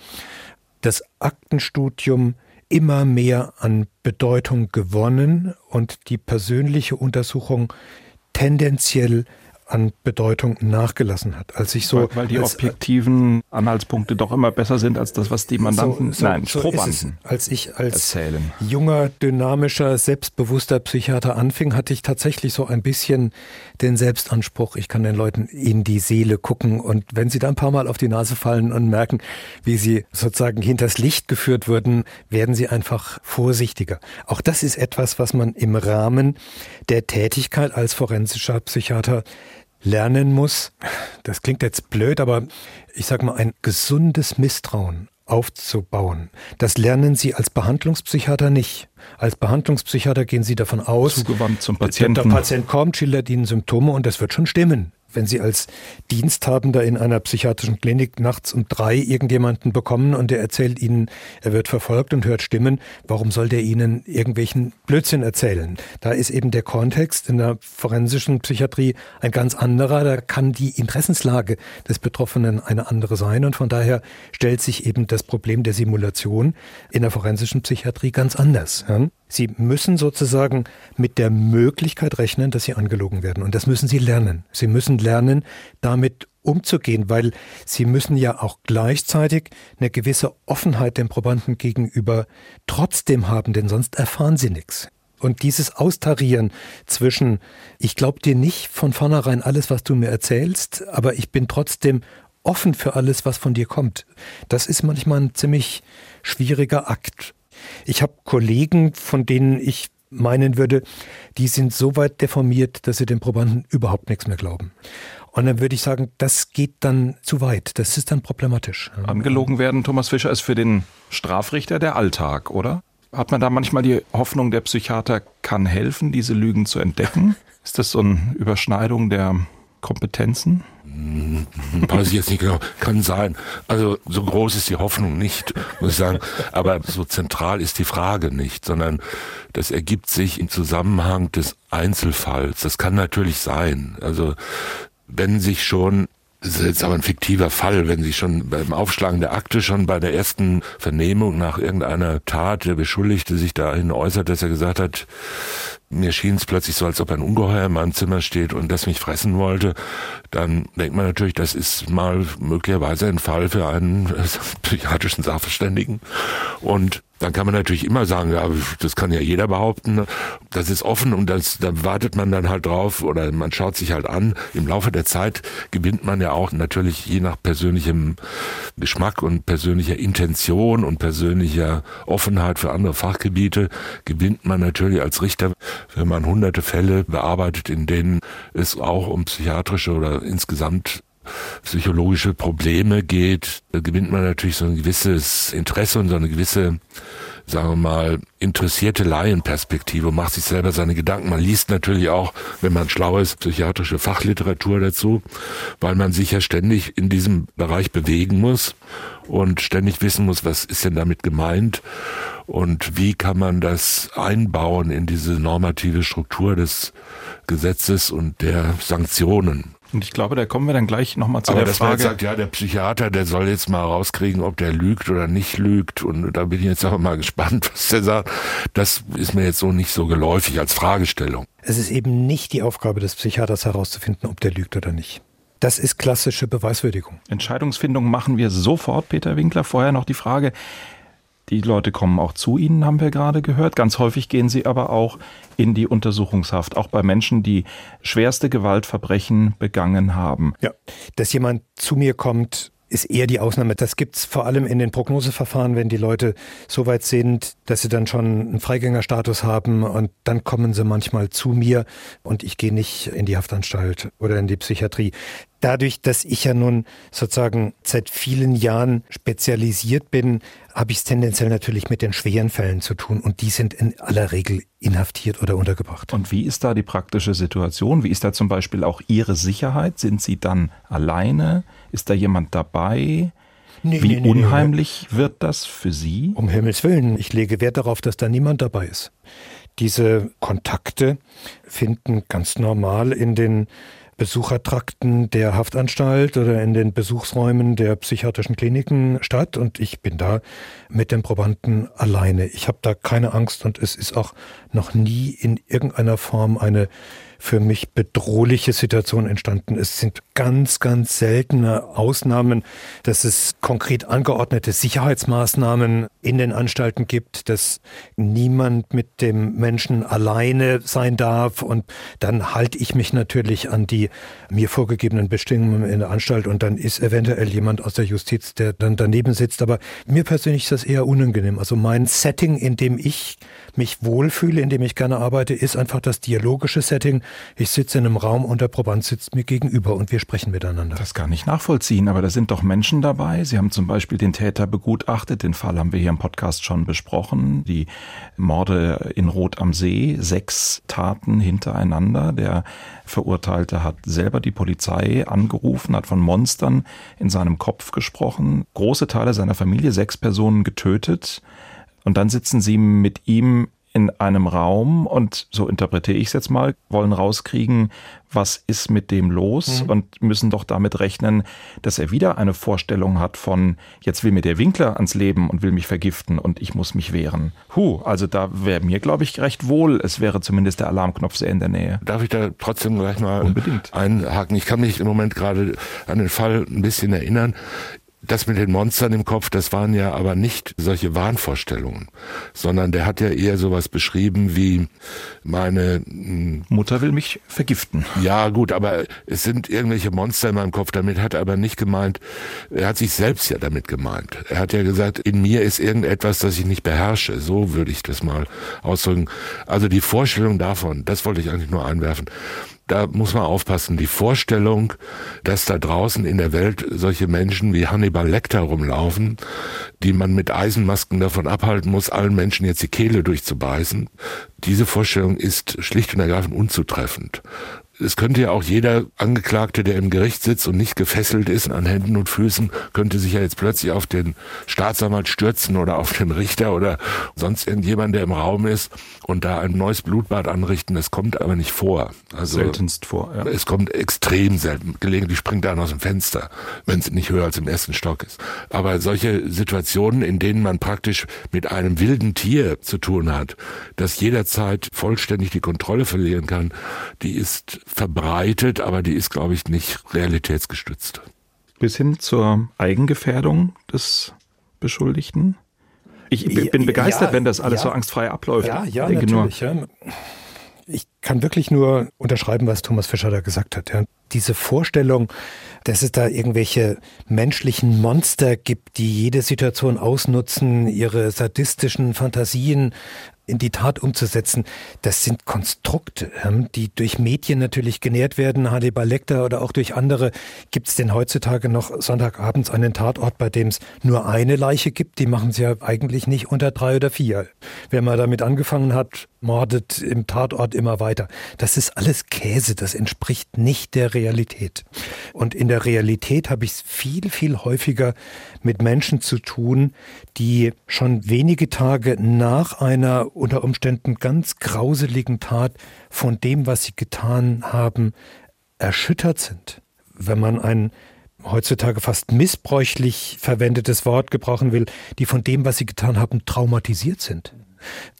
das Aktenstudium immer mehr an Bedeutung gewonnen und die persönliche Untersuchung tendenziell an Bedeutung nachgelassen hat. Als ich so weil, weil die als, objektiven Anhaltspunkte doch immer besser sind als das, was die Mandanten, so, so, nein, so Probanden als ich als erzählen. junger, dynamischer, selbstbewusster Psychiater anfing, hatte ich tatsächlich so ein bisschen den Selbstanspruch, ich kann den Leuten in die Seele gucken und wenn sie da ein paar Mal auf die Nase fallen und merken, wie sie sozusagen hinters Licht geführt wurden, werden sie einfach vorsichtiger. Auch das ist etwas, was man im Rahmen der Tätigkeit als forensischer Psychiater lernen muss, das klingt jetzt blöd, aber ich sage mal, ein gesundes Misstrauen aufzubauen. Das lernen Sie als Behandlungspsychiater nicht. Als Behandlungspsychiater gehen Sie davon aus, zugewandt zum Patienten. Der Patient kommt, schildert Ihnen Symptome und das wird schon stimmen wenn Sie als Diensthabender in einer psychiatrischen Klinik nachts um drei irgendjemanden bekommen und der erzählt Ihnen, er wird verfolgt und hört Stimmen, warum soll der Ihnen irgendwelchen Blödsinn erzählen? Da ist eben der Kontext in der forensischen Psychiatrie ein ganz anderer. Da kann die Interessenslage des Betroffenen eine andere sein und von daher stellt sich eben das Problem der Simulation in der forensischen Psychiatrie ganz anders. Sie müssen sozusagen mit der Möglichkeit rechnen, dass Sie angelogen werden. Und das müssen Sie lernen. Sie müssen lernen, damit umzugehen, weil Sie müssen ja auch gleichzeitig eine gewisse Offenheit dem Probanden gegenüber trotzdem haben, denn sonst erfahren Sie nichts. Und dieses Austarieren zwischen, ich glaube dir nicht von vornherein alles, was du mir erzählst, aber ich bin trotzdem offen für alles, was von dir kommt, das ist manchmal ein ziemlich schwieriger Akt. Ich habe Kollegen, von denen ich meinen würde, die sind so weit deformiert, dass sie den Probanden überhaupt nichts mehr glauben. Und dann würde ich sagen, das geht dann zu weit. Das ist dann problematisch. Angelogen werden, Thomas Fischer, ist für den Strafrichter der Alltag, oder? Hat man da manchmal die Hoffnung, der Psychiater kann helfen, diese Lügen zu entdecken? Ist das so eine Überschneidung der Kompetenzen? Hm, weiß ich jetzt nicht genau. Kann sein. Also so groß ist die Hoffnung nicht, muss ich sagen. Aber so zentral ist die Frage nicht, sondern das ergibt sich im Zusammenhang des Einzelfalls. Das kann natürlich sein. Also wenn sich schon das ist jetzt aber ein fiktiver Fall, wenn sich schon beim Aufschlagen der Akte schon bei der ersten Vernehmung nach irgendeiner Tat der Beschuldigte sich dahin äußert, dass er gesagt hat, mir schien es plötzlich so, als ob ein Ungeheuer in meinem Zimmer steht und das mich fressen wollte, dann denkt man natürlich, das ist mal möglicherweise ein Fall für einen psychiatrischen Sachverständigen. Und dann kann man natürlich immer sagen, ja, das kann ja jeder behaupten. Das ist offen und das, da wartet man dann halt drauf oder man schaut sich halt an. Im Laufe der Zeit gewinnt man ja auch natürlich je nach persönlichem Geschmack und persönlicher Intention und persönlicher Offenheit für andere Fachgebiete gewinnt man natürlich als Richter, wenn man hunderte Fälle bearbeitet, in denen es auch um psychiatrische oder insgesamt psychologische Probleme geht, gewinnt man natürlich so ein gewisses Interesse und so eine gewisse sagen wir mal, interessierte Laienperspektive und macht sich selber seine Gedanken. Man liest natürlich auch, wenn man schlau ist, psychiatrische Fachliteratur dazu, weil man sich ja ständig in diesem Bereich bewegen muss und ständig wissen muss, was ist denn damit gemeint und wie kann man das einbauen in diese normative Struktur des Gesetzes und der Sanktionen. Und ich glaube, da kommen wir dann gleich nochmal zu Aber der dass Frage. man jetzt sagt, ja, der Psychiater, der soll jetzt mal rauskriegen, ob der lügt oder nicht lügt. Und da bin ich jetzt auch mal gespannt, was der sagt. Das ist mir jetzt so nicht so geläufig als Fragestellung. Es ist eben nicht die Aufgabe des Psychiaters herauszufinden, ob der lügt oder nicht. Das ist klassische Beweiswürdigung. Entscheidungsfindung machen wir sofort, Peter Winkler. Vorher noch die Frage, die Leute kommen auch zu Ihnen, haben wir gerade gehört. Ganz häufig gehen sie aber auch in die Untersuchungshaft, auch bei Menschen, die schwerste Gewaltverbrechen begangen haben. Ja, dass jemand zu mir kommt, ist eher die Ausnahme. Das gibt's vor allem in den Prognoseverfahren, wenn die Leute so weit sind, dass sie dann schon einen Freigängerstatus haben und dann kommen sie manchmal zu mir und ich gehe nicht in die Haftanstalt oder in die Psychiatrie. Dadurch, dass ich ja nun sozusagen seit vielen Jahren spezialisiert bin, habe ich es tendenziell natürlich mit den schweren Fällen zu tun und die sind in aller Regel inhaftiert oder untergebracht. Und wie ist da die praktische Situation? Wie ist da zum Beispiel auch Ihre Sicherheit? Sind Sie dann alleine? Ist da jemand dabei? Nee, Wie nee, nee, nee. unheimlich wird das für Sie? Um Himmels Willen, ich lege Wert darauf, dass da niemand dabei ist. Diese Kontakte finden ganz normal in den Besuchertrakten der Haftanstalt oder in den Besuchsräumen der psychiatrischen Kliniken statt und ich bin da mit dem Probanden alleine. Ich habe da keine Angst und es ist auch noch nie in irgendeiner Form eine für mich bedrohliche Situation entstanden. Es sind ganz, ganz seltene Ausnahmen, dass es konkret angeordnete Sicherheitsmaßnahmen in den Anstalten gibt, dass niemand mit dem Menschen alleine sein darf. Und dann halte ich mich natürlich an die mir vorgegebenen Bestimmungen in der Anstalt und dann ist eventuell jemand aus der Justiz, der dann daneben sitzt. Aber mir persönlich ist das eher unangenehm. Also mein Setting, in dem ich mich wohlfühle, in dem ich gerne arbeite, ist einfach das dialogische Setting. Ich sitze in einem Raum und der Proband sitzt mir gegenüber und wir sprechen miteinander. Das kann ich nachvollziehen, aber da sind doch Menschen dabei. Sie haben zum Beispiel den Täter begutachtet. Den Fall haben wir hier im Podcast schon besprochen. Die Morde in Rot am See, sechs Taten hintereinander. Der Verurteilte hat selber die Polizei angerufen, hat von Monstern in seinem Kopf gesprochen. Große Teile seiner Familie, sechs Personen getötet. Und dann sitzen sie mit ihm in einem Raum und so interpretiere ich es jetzt mal, wollen rauskriegen, was ist mit dem los Mhm. und müssen doch damit rechnen, dass er wieder eine Vorstellung hat von, jetzt will mir der Winkler ans Leben und will mich vergiften und ich muss mich wehren. Huh, also da wäre mir, glaube ich, recht wohl. Es wäre zumindest der Alarmknopf sehr in der Nähe. Darf ich da trotzdem gleich mal Unbedingt. einhaken? Ich kann mich im Moment gerade an den Fall ein bisschen erinnern. Das mit den Monstern im Kopf, das waren ja aber nicht solche Wahnvorstellungen, sondern der hat ja eher sowas beschrieben wie meine, mh, Mutter will mich vergiften. ja gut, aber es sind irgendwelche Monster in meinem Kopf. Damit hat er aber nicht gemeint, er hat sich selbst ja damit gemeint. Er hat ja gesagt, in mir ist irgendetwas, das ich nicht beherrsche. So würde ich das mal ausdrücken. Also die Vorstellung davon, das wollte ich eigentlich nur einwerfen. Da muss man aufpassen. Die Vorstellung, dass da draußen in der Welt solche Menschen wie Hannibal Lecter rumlaufen, die man mit Eisenmasken davon abhalten muss, allen Menschen jetzt die Kehle durchzubeißen, diese Vorstellung ist schlicht und ergreifend unzutreffend. Es könnte ja auch jeder Angeklagte, der im Gericht sitzt und nicht gefesselt ist an Händen und Füßen, könnte sich ja jetzt plötzlich auf den Staatsanwalt stürzen oder auf den Richter oder sonst irgendjemand, der im Raum ist und da ein neues Blutbad anrichten. Das kommt aber nicht vor. Also Seltenst vor. Ja. es kommt extrem selten. Gelegentlich springt einer aus dem Fenster, wenn es nicht höher als im ersten Stock ist. Aber solche Situationen, in denen man praktisch mit einem wilden Tier zu tun hat, das jederzeit vollständig die Kontrolle verlieren kann, die ist verbreitet, aber die ist, glaube ich, nicht realitätsgestützt. Bis hin zur Eigengefährdung des Beschuldigten. Ich bin begeistert, ja, wenn das alles ja. so angstfrei abläuft. Ja, ja, Ich denke natürlich. Ja. Ich kann wirklich nur unterschreiben, was Thomas Fischer da gesagt hat. Ja. Diese Vorstellung, dass es da irgendwelche menschlichen Monster gibt, die jede Situation ausnutzen, ihre sadistischen Fantasien in die Tat umzusetzen, das sind Konstrukte, die durch Medien natürlich genährt werden. Hannibal Lecter oder auch durch andere. Gibt es denn heutzutage noch Sonntagabends einen Tatort, bei dem es nur eine Leiche gibt? Die machen sie ja eigentlich nicht unter drei oder vier. Wer mal damit angefangen hat, mordet im Tatort immer weiter. Das ist alles Käse, das entspricht nicht der Realität. Und in der Realität habe ich es viel, viel häufiger mit Menschen zu tun, die schon wenige Tage nach einer unter Umständen ganz grauseligen Tat von dem, was sie getan haben, erschüttert sind. Wenn man ein heutzutage fast missbräuchlich verwendetes Wort gebrauchen will, die von dem, was sie getan haben, traumatisiert sind.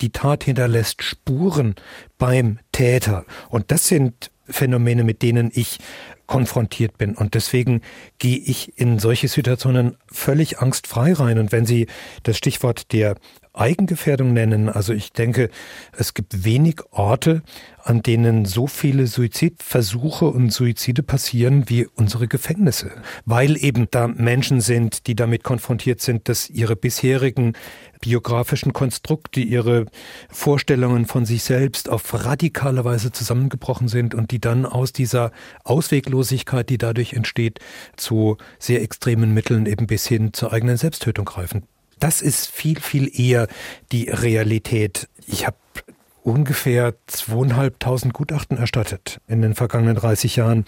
Die Tat hinterlässt Spuren beim Täter. Und das sind Phänomene, mit denen ich konfrontiert bin. Und deswegen gehe ich in solche Situationen völlig angstfrei rein. Und wenn Sie das Stichwort der Eigengefährdung nennen, also ich denke, es gibt wenig Orte, an denen so viele Suizidversuche und Suizide passieren wie unsere Gefängnisse, weil eben da Menschen sind, die damit konfrontiert sind, dass ihre bisherigen biografischen Konstrukte, ihre Vorstellungen von sich selbst auf radikale Weise zusammengebrochen sind und die dann aus dieser Ausweglosigkeit, die dadurch entsteht, zu sehr extremen Mitteln eben bis hin zur eigenen Selbsttötung greifen. Das ist viel, viel eher die Realität. Ich habe ungefähr zweieinhalbtausend Gutachten erstattet in den vergangenen 30 Jahren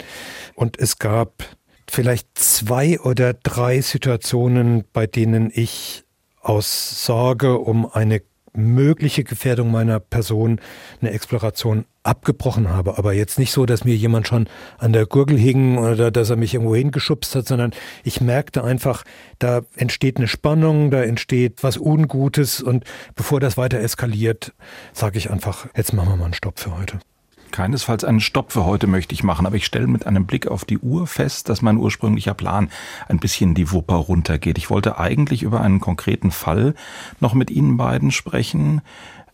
und es gab vielleicht zwei oder drei Situationen, bei denen ich aus Sorge um eine mögliche Gefährdung meiner Person eine Exploration abgebrochen habe. Aber jetzt nicht so, dass mir jemand schon an der Gurgel hing oder dass er mich irgendwo hingeschubst hat, sondern ich merkte einfach, da entsteht eine Spannung, da entsteht was Ungutes und bevor das weiter eskaliert, sage ich einfach, jetzt machen wir mal einen Stopp für heute. Keinesfalls einen Stopp für heute möchte ich machen, aber ich stelle mit einem Blick auf die Uhr fest, dass mein ursprünglicher Plan ein bisschen die Wupper runtergeht. Ich wollte eigentlich über einen konkreten Fall noch mit Ihnen beiden sprechen.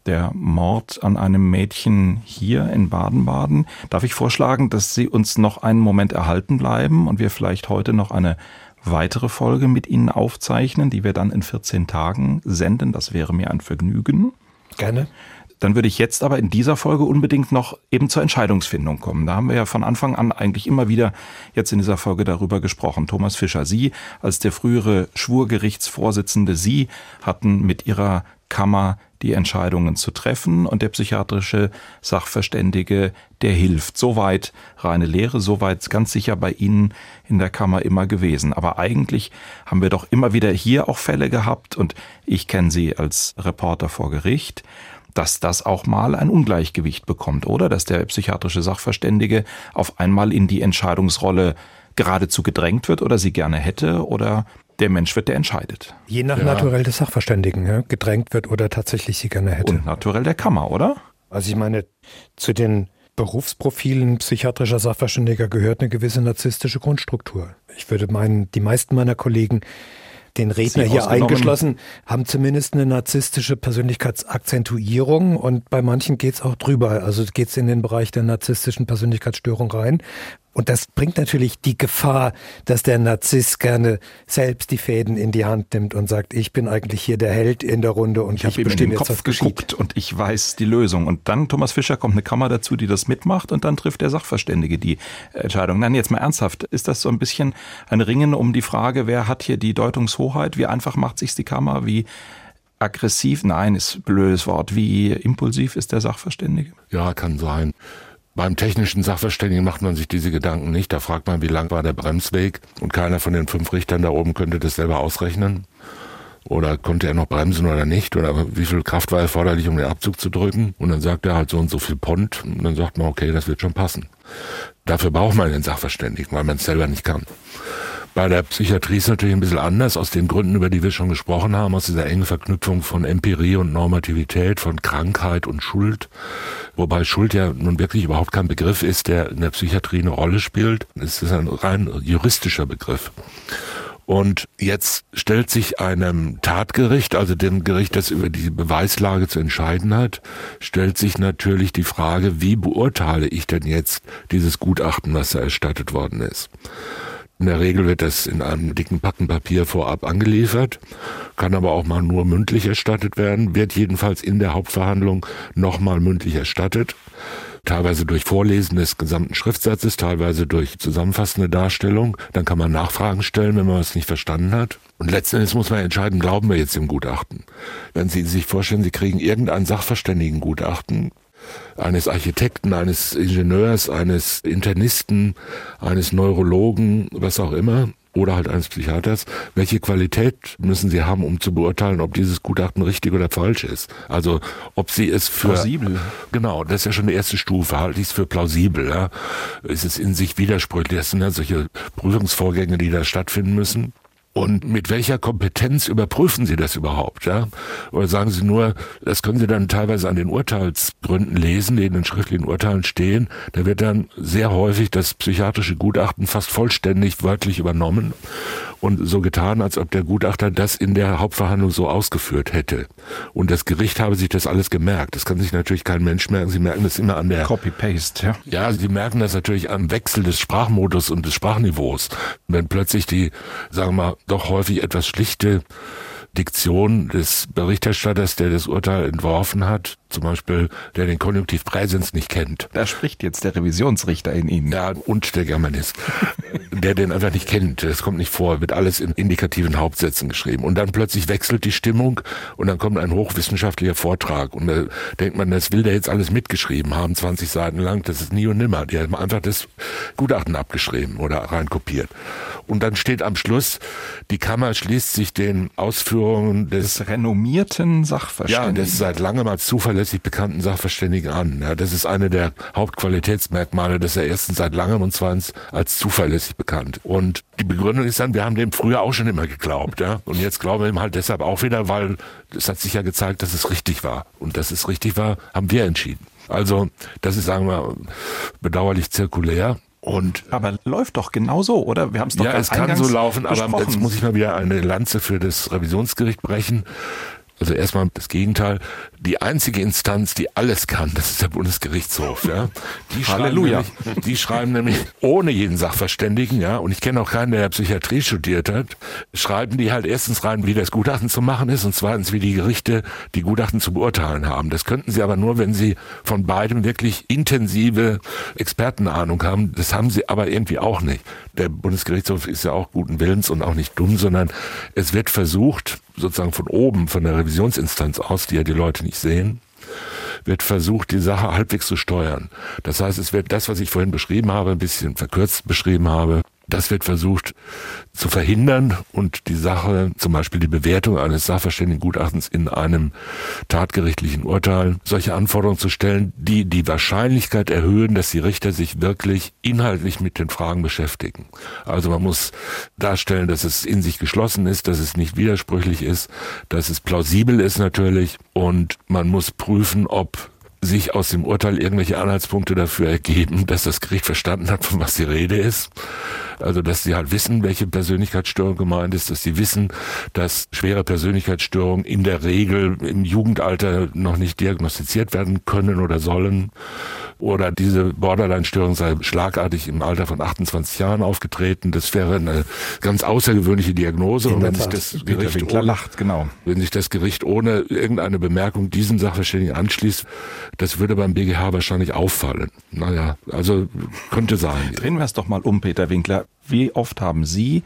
Der Mord an einem Mädchen hier in Baden-Baden. Darf ich vorschlagen, dass Sie uns noch einen Moment erhalten bleiben und wir vielleicht heute noch eine weitere Folge mit Ihnen aufzeichnen, die wir dann in 14 Tagen senden. Das wäre mir ein Vergnügen. Gerne. Dann würde ich jetzt aber in dieser Folge unbedingt noch eben zur Entscheidungsfindung kommen. Da haben wir ja von Anfang an eigentlich immer wieder jetzt in dieser Folge darüber gesprochen. Thomas Fischer, Sie als der frühere Schwurgerichtsvorsitzende, Sie hatten mit Ihrer Kammer die Entscheidungen zu treffen und der psychiatrische Sachverständige, der hilft. Soweit reine Lehre, soweit ganz sicher bei Ihnen in der Kammer immer gewesen. Aber eigentlich haben wir doch immer wieder hier auch Fälle gehabt und ich kenne Sie als Reporter vor Gericht dass das auch mal ein Ungleichgewicht bekommt, oder? Dass der psychiatrische Sachverständige auf einmal in die Entscheidungsrolle geradezu gedrängt wird oder sie gerne hätte oder der Mensch wird, der entscheidet. Je nach ja. Naturell des Sachverständigen, ja, gedrängt wird oder tatsächlich sie gerne hätte. Und naturell der Kammer, oder? Also ich meine, zu den Berufsprofilen psychiatrischer Sachverständiger gehört eine gewisse narzisstische Grundstruktur. Ich würde meinen, die meisten meiner Kollegen den Redner hier eingeschlossen, haben zumindest eine narzisstische Persönlichkeitsakzentuierung und bei manchen geht's auch drüber. Also geht's in den Bereich der narzisstischen Persönlichkeitsstörung rein. Und das bringt natürlich die Gefahr, dass der Narzisst gerne selbst die Fäden in die Hand nimmt und sagt, ich bin eigentlich hier der Held in der Runde und ich, ich habe in den Kopf geguckt und ich weiß die Lösung. Und dann, Thomas Fischer, kommt eine Kammer dazu, die das mitmacht und dann trifft der Sachverständige die Entscheidung. Nein, jetzt mal ernsthaft, ist das so ein bisschen ein Ringen um die Frage, wer hat hier die Deutungshoheit? Wie einfach macht sich's die Kammer? Wie aggressiv? Nein, ist ein blödes Wort. Wie impulsiv ist der Sachverständige? Ja, kann sein. Beim technischen Sachverständigen macht man sich diese Gedanken nicht. Da fragt man, wie lang war der Bremsweg? Und keiner von den fünf Richtern da oben könnte das selber ausrechnen. Oder konnte er noch bremsen oder nicht? Oder wie viel Kraft war erforderlich, um den Abzug zu drücken? Und dann sagt er halt so und so viel Pond. Und dann sagt man, okay, das wird schon passen. Dafür braucht man den Sachverständigen, weil man es selber nicht kann. Bei der Psychiatrie ist es natürlich ein bisschen anders, aus den Gründen, über die wir schon gesprochen haben, aus dieser engen Verknüpfung von Empirie und Normativität, von Krankheit und Schuld. Wobei Schuld ja nun wirklich überhaupt kein Begriff ist, der in der Psychiatrie eine Rolle spielt. Es ist ein rein juristischer Begriff. Und jetzt stellt sich einem Tatgericht, also dem Gericht, das über die Beweislage zu entscheiden hat, stellt sich natürlich die Frage, wie beurteile ich denn jetzt dieses Gutachten, was da erstattet worden ist. In der Regel wird das in einem dicken Packen Papier vorab angeliefert, kann aber auch mal nur mündlich erstattet werden, wird jedenfalls in der Hauptverhandlung nochmal mündlich erstattet teilweise durch Vorlesen des gesamten Schriftsatzes, teilweise durch zusammenfassende Darstellung. Dann kann man Nachfragen stellen, wenn man es nicht verstanden hat. Und letzten Endes muss man entscheiden, glauben wir jetzt dem Gutachten. Wenn Sie sich vorstellen, Sie kriegen irgendein Sachverständigengutachten, eines Architekten, eines Ingenieurs, eines Internisten, eines Neurologen, was auch immer, oder halt eines Psychiaters, welche Qualität müssen sie haben, um zu beurteilen, ob dieses Gutachten richtig oder falsch ist. Also ob sie es für plausibel. Genau, das ist ja schon die erste Stufe. Halte ich es für plausibel? Ja? Ist es in sich widersprüchlich? Das sind ja solche Prüfungsvorgänge, die da stattfinden müssen. Und mit welcher Kompetenz überprüfen Sie das überhaupt? Ja? Oder sagen Sie nur, das können Sie dann teilweise an den Urteilsgründen lesen, die in den schriftlichen Urteilen stehen. Da wird dann sehr häufig das psychiatrische Gutachten fast vollständig wörtlich übernommen und so getan, als ob der Gutachter das in der Hauptverhandlung so ausgeführt hätte. Und das Gericht habe sich das alles gemerkt. Das kann sich natürlich kein Mensch merken. Sie merken das immer an der Copy-Paste, ja. Ja, Sie merken das natürlich am Wechsel des Sprachmodus und des Sprachniveaus. Wenn plötzlich die, sagen wir mal, doch häufig etwas schlichte Diktion des Berichterstatters, der das Urteil entworfen hat, zum Beispiel, der den Konjunktiv Präsens nicht kennt. Da spricht jetzt der Revisionsrichter in Ihnen. Ja, und der Germanist, der den einfach nicht kennt. Das kommt nicht vor, wird alles in indikativen Hauptsätzen geschrieben. Und dann plötzlich wechselt die Stimmung und dann kommt ein hochwissenschaftlicher Vortrag. Und da denkt man, das will der jetzt alles mitgeschrieben haben, 20 Seiten lang. Das ist nie und nimmer. Die haben einfach das Gutachten abgeschrieben oder reinkopiert. Und dann steht am Schluss, die Kammer schließt sich den Ausführungen des, des renommierten Sachverständigen. Ja, des seit langem als zuverlässig bekannten Sachverständigen an. Ja, das ist eine der Hauptqualitätsmerkmale, dass er erstens seit langem und zweitens als zuverlässig bekannt. Und die Begründung ist dann, wir haben dem früher auch schon immer geglaubt, ja. Und jetzt glauben wir ihm halt deshalb auch wieder, weil es hat sich ja gezeigt, dass es richtig war. Und dass es richtig war, haben wir entschieden. Also, das ist, sagen wir, bedauerlich zirkulär. Und aber läuft doch genau so, oder? Wir haben es doch Ja, es kann so laufen, besprochen. aber jetzt muss ich mal wieder eine Lanze für das Revisionsgericht brechen. Also erstmal das Gegenteil. Die einzige Instanz, die alles kann, das ist der Bundesgerichtshof. Ja. Die Halleluja. Schreiben nämlich, die schreiben nämlich ohne jeden Sachverständigen, ja, und ich kenne auch keinen, der Psychiatrie studiert hat, schreiben die halt erstens rein, wie das Gutachten zu machen ist und zweitens, wie die Gerichte die Gutachten zu beurteilen haben. Das könnten sie aber nur, wenn sie von beidem wirklich intensive Expertenahnung haben. Das haben sie aber irgendwie auch nicht. Der Bundesgerichtshof ist ja auch guten Willens und auch nicht dumm, sondern es wird versucht, sozusagen von oben, von der Revisionsinstanz aus, die ja die Leute nicht sehen, wird versucht, die Sache halbwegs zu steuern. Das heißt, es wird das, was ich vorhin beschrieben habe, ein bisschen verkürzt beschrieben habe, das wird versucht zu verhindern und die Sache, zum Beispiel die Bewertung eines Sachverständigengutachtens in einem tatgerichtlichen Urteil, solche Anforderungen zu stellen, die die Wahrscheinlichkeit erhöhen, dass die Richter sich wirklich inhaltlich mit den Fragen beschäftigen. Also man muss darstellen, dass es in sich geschlossen ist, dass es nicht widersprüchlich ist, dass es plausibel ist natürlich und man muss prüfen, ob sich aus dem Urteil irgendwelche Anhaltspunkte dafür ergeben, dass das Gericht verstanden hat, von was die Rede ist. Also, dass sie halt wissen, welche Persönlichkeitsstörung gemeint ist, dass sie wissen, dass schwere Persönlichkeitsstörungen in der Regel im Jugendalter noch nicht diagnostiziert werden können oder sollen. Oder diese Borderline-Störung sei schlagartig im Alter von 28 Jahren aufgetreten. Das wäre eine ganz außergewöhnliche Diagnose. In und wenn sich das Gericht ohne, lacht, genau. wenn sich das Gericht ohne irgendeine Bemerkung diesem Sachverständigen anschließt, das würde beim BGH wahrscheinlich auffallen. Naja, also könnte sein. Drehen wir es doch mal um, Peter Winkler. Wie oft haben Sie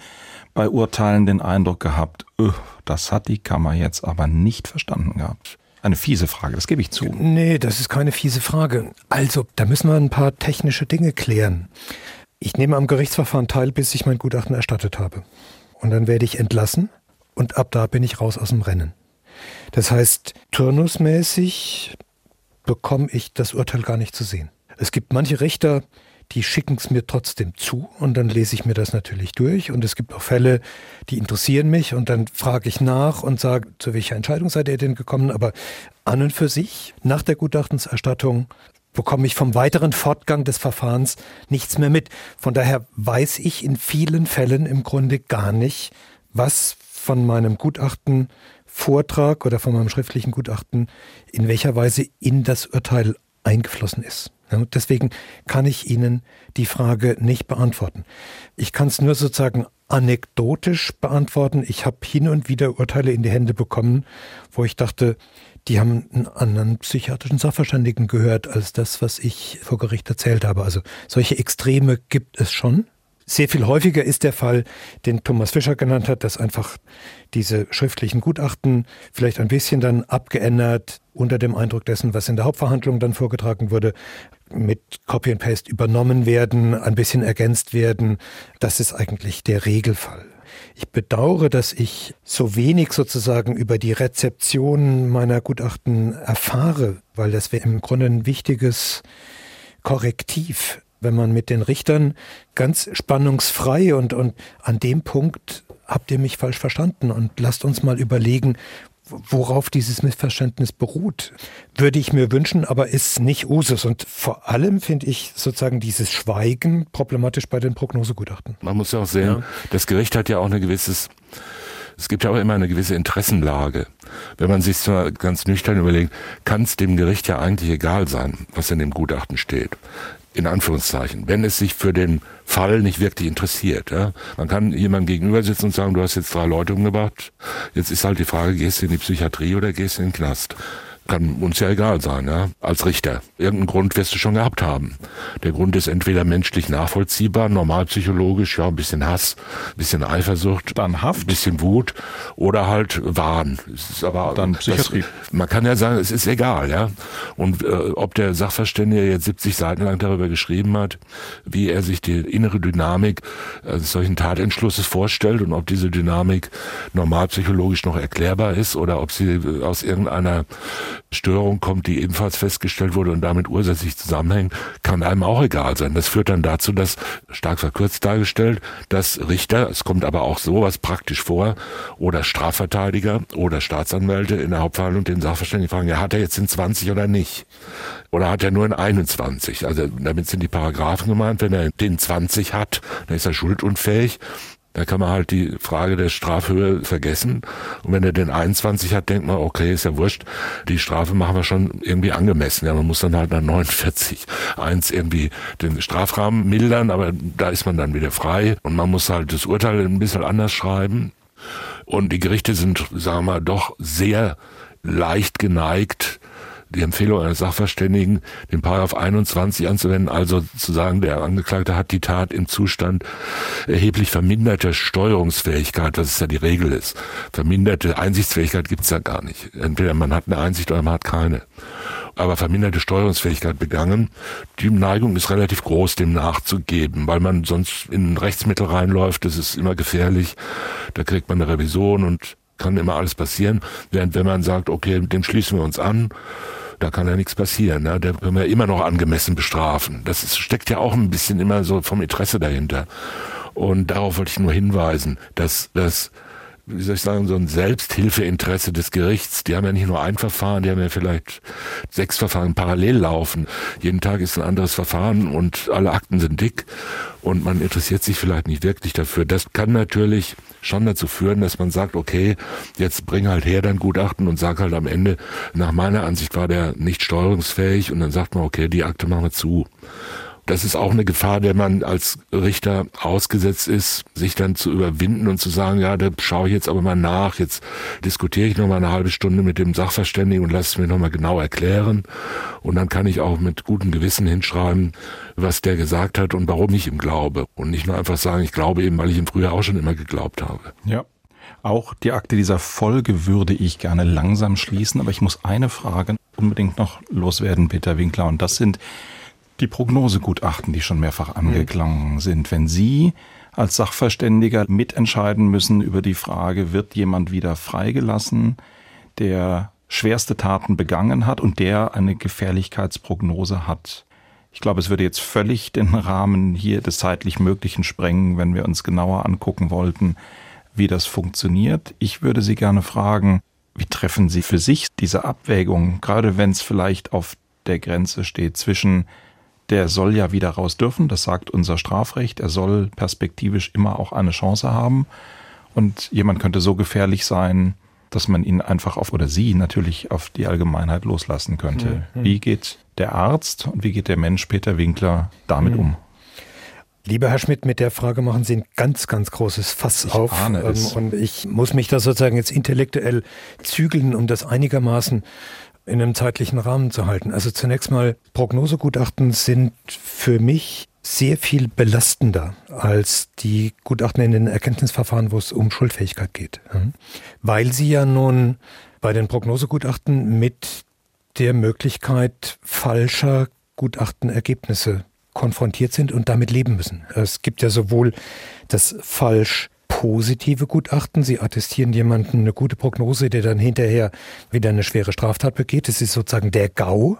bei Urteilen den Eindruck gehabt, öh, das hat die Kammer jetzt aber nicht verstanden gehabt? Eine fiese Frage, das gebe ich zu. Nee, das ist keine fiese Frage. Also, da müssen wir ein paar technische Dinge klären. Ich nehme am Gerichtsverfahren teil, bis ich mein Gutachten erstattet habe. Und dann werde ich entlassen und ab da bin ich raus aus dem Rennen. Das heißt, turnusmäßig bekomme ich das Urteil gar nicht zu sehen. Es gibt manche Richter, die schicken es mir trotzdem zu und dann lese ich mir das natürlich durch. Und es gibt auch Fälle, die interessieren mich und dann frage ich nach und sage, zu welcher Entscheidung seid ihr denn gekommen? Aber an und für sich, nach der Gutachtenserstattung, bekomme ich vom weiteren Fortgang des Verfahrens nichts mehr mit. Von daher weiß ich in vielen Fällen im Grunde gar nicht, was von meinem Gutachten Vortrag oder von meinem schriftlichen Gutachten in welcher Weise in das Urteil eingeflossen ist. Deswegen kann ich Ihnen die Frage nicht beantworten. Ich kann es nur sozusagen anekdotisch beantworten. Ich habe hin und wieder Urteile in die Hände bekommen, wo ich dachte, die haben einen anderen psychiatrischen Sachverständigen gehört als das, was ich vor Gericht erzählt habe. Also solche Extreme gibt es schon. Sehr viel häufiger ist der Fall, den Thomas Fischer genannt hat, dass einfach diese schriftlichen Gutachten vielleicht ein bisschen dann abgeändert unter dem Eindruck dessen, was in der Hauptverhandlung dann vorgetragen wurde, mit Copy and Paste übernommen werden, ein bisschen ergänzt werden. Das ist eigentlich der Regelfall. Ich bedauere, dass ich so wenig sozusagen über die Rezeption meiner Gutachten erfahre, weil das wäre im Grunde ein wichtiges Korrektiv wenn man mit den Richtern ganz spannungsfrei und, und an dem Punkt habt ihr mich falsch verstanden und lasst uns mal überlegen, worauf dieses Missverständnis beruht, würde ich mir wünschen, aber ist nicht Usus. Und vor allem finde ich sozusagen dieses Schweigen problematisch bei den Prognosegutachten. Man muss ja auch sehen, ja. das Gericht hat ja auch eine gewisses es gibt ja auch immer eine gewisse Interessenlage. Wenn man sich so ganz nüchtern überlegt, kann es dem Gericht ja eigentlich egal sein, was in dem Gutachten steht in Anführungszeichen, wenn es sich für den Fall nicht wirklich interessiert. Ja. Man kann jemandem gegenüber sitzen und sagen, du hast jetzt drei Leute umgebracht, jetzt ist halt die Frage, gehst du in die Psychiatrie oder gehst du in den Knast? Kann uns ja egal sein, ja, als Richter. Irgendeinen Grund wirst du schon gehabt haben. Der Grund ist entweder menschlich nachvollziehbar, normalpsychologisch, ja, ein bisschen Hass, ein bisschen Eifersucht, dann Haft, ein bisschen Wut oder halt Wahn. Es ist aber dann Psychiatrie. Das, man kann ja sagen, es ist egal, ja. Und äh, ob der Sachverständige jetzt 70 Seiten lang darüber geschrieben hat, wie er sich die innere Dynamik äh, solchen Tatentschlusses vorstellt und ob diese Dynamik normalpsychologisch noch erklärbar ist oder ob sie äh, aus irgendeiner Störung kommt, die ebenfalls festgestellt wurde und damit ursächlich zusammenhängt, kann einem auch egal sein. Das führt dann dazu, dass stark verkürzt dargestellt, dass Richter, es kommt aber auch sowas praktisch vor, oder Strafverteidiger oder Staatsanwälte in der Hauptverhandlung den Sachverständigen fragen, ja, hat er jetzt in 20 oder nicht? Oder hat er nur in 21? Also damit sind die Paragraphen gemeint, wenn er den 20 hat, dann ist er schuldunfähig. Da kann man halt die Frage der Strafhöhe vergessen. Und wenn er den 21 hat, denkt man, okay, ist ja wurscht, die Strafe machen wir schon irgendwie angemessen. Ja, man muss dann halt nach 49 eins irgendwie den Strafrahmen mildern, aber da ist man dann wieder frei. Und man muss halt das Urteil ein bisschen anders schreiben. Und die Gerichte sind, sagen wir mal, doch sehr leicht geneigt, die Empfehlung eines Sachverständigen, den Paragraph 21 anzuwenden, also zu sagen, der Angeklagte hat die Tat im Zustand erheblich verminderter Steuerungsfähigkeit, was es ja die Regel ist. Verminderte Einsichtsfähigkeit gibt's ja gar nicht. Entweder man hat eine Einsicht oder man hat keine. Aber verminderte Steuerungsfähigkeit begangen. Die Neigung ist relativ groß, dem nachzugeben, weil man sonst in Rechtsmittel reinläuft. Das ist immer gefährlich. Da kriegt man eine Revision und kann immer alles passieren. Während wenn man sagt, okay, dem schließen wir uns an, da kann ja nichts passieren. Ne? Da können wir immer noch angemessen bestrafen. Das ist, steckt ja auch ein bisschen immer so vom Interesse dahinter. Und darauf wollte ich nur hinweisen, dass das wie soll ich sagen, so ein Selbsthilfeinteresse des Gerichts. Die haben ja nicht nur ein Verfahren, die haben ja vielleicht sechs Verfahren parallel laufen. Jeden Tag ist ein anderes Verfahren und alle Akten sind dick und man interessiert sich vielleicht nicht wirklich dafür. Das kann natürlich schon dazu führen, dass man sagt, okay, jetzt bring halt her dein Gutachten und sag halt am Ende, nach meiner Ansicht war der nicht steuerungsfähig und dann sagt man, okay, die Akte machen wir zu. Das ist auch eine Gefahr, der man als Richter ausgesetzt ist, sich dann zu überwinden und zu sagen, ja, da schaue ich jetzt aber mal nach, jetzt diskutiere ich noch mal eine halbe Stunde mit dem Sachverständigen und lasse es mir noch mal genau erklären. Und dann kann ich auch mit gutem Gewissen hinschreiben, was der gesagt hat und warum ich ihm glaube. Und nicht nur einfach sagen, ich glaube eben, weil ich ihm früher auch schon immer geglaubt habe. Ja. Auch die Akte dieser Folge würde ich gerne langsam schließen, aber ich muss eine Frage unbedingt noch loswerden, Peter Winkler, und das sind die Prognosegutachten, die schon mehrfach angeklungen sind. Wenn Sie als Sachverständiger mitentscheiden müssen über die Frage, wird jemand wieder freigelassen, der schwerste Taten begangen hat und der eine Gefährlichkeitsprognose hat. Ich glaube, es würde jetzt völlig den Rahmen hier des zeitlich Möglichen sprengen, wenn wir uns genauer angucken wollten, wie das funktioniert. Ich würde Sie gerne fragen, wie treffen Sie für sich diese Abwägung, gerade wenn es vielleicht auf der Grenze steht zwischen der soll ja wieder raus dürfen, das sagt unser Strafrecht, er soll perspektivisch immer auch eine Chance haben. Und jemand könnte so gefährlich sein, dass man ihn einfach auf oder sie natürlich auf die Allgemeinheit loslassen könnte. Mhm. Wie geht der Arzt und wie geht der Mensch Peter Winkler damit mhm. um? Lieber Herr Schmidt, mit der Frage machen Sie ein ganz, ganz großes Fass ich auf. Ahne ähm, es. Und ich muss mich da sozusagen jetzt intellektuell zügeln, um das einigermaßen in einem zeitlichen Rahmen zu halten. Also zunächst mal, Prognosegutachten sind für mich sehr viel belastender als die Gutachten in den Erkenntnisverfahren, wo es um Schuldfähigkeit geht. Weil sie ja nun bei den Prognosegutachten mit der Möglichkeit falscher Gutachtenergebnisse konfrontiert sind und damit leben müssen. Es gibt ja sowohl das falsch positive Gutachten. Sie attestieren jemanden eine gute Prognose, der dann hinterher wieder eine schwere Straftat begeht. Das ist sozusagen der GAU.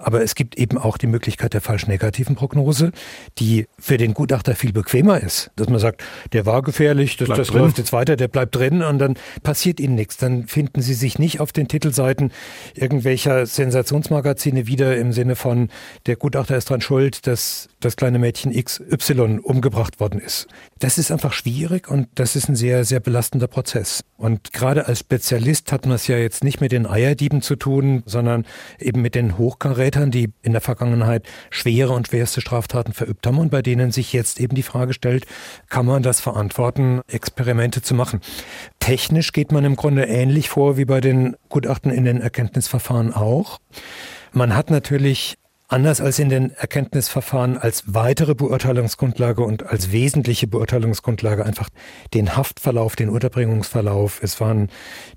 Aber es gibt eben auch die Möglichkeit der falsch negativen Prognose, die für den Gutachter viel bequemer ist. Dass man sagt, der war gefährlich, das, das läuft jetzt weiter, der bleibt drin und dann passiert ihnen nichts. Dann finden sie sich nicht auf den Titelseiten irgendwelcher Sensationsmagazine wieder im Sinne von, der Gutachter ist dran schuld, dass das kleine Mädchen XY umgebracht worden ist. Das ist einfach schwierig und das ist ein sehr, sehr belastender Prozess. Und gerade als Spezialist hat man es ja jetzt nicht mit den Eierdieben zu tun, sondern eben mit den Hochkarätern Tätern, die in der Vergangenheit schwere und schwerste Straftaten verübt haben und bei denen sich jetzt eben die Frage stellt, kann man das verantworten, Experimente zu machen? Technisch geht man im Grunde ähnlich vor wie bei den Gutachten in den Erkenntnisverfahren auch. Man hat natürlich anders als in den Erkenntnisverfahren als weitere Beurteilungsgrundlage und als wesentliche Beurteilungsgrundlage einfach den Haftverlauf, den Unterbringungsverlauf. Es waren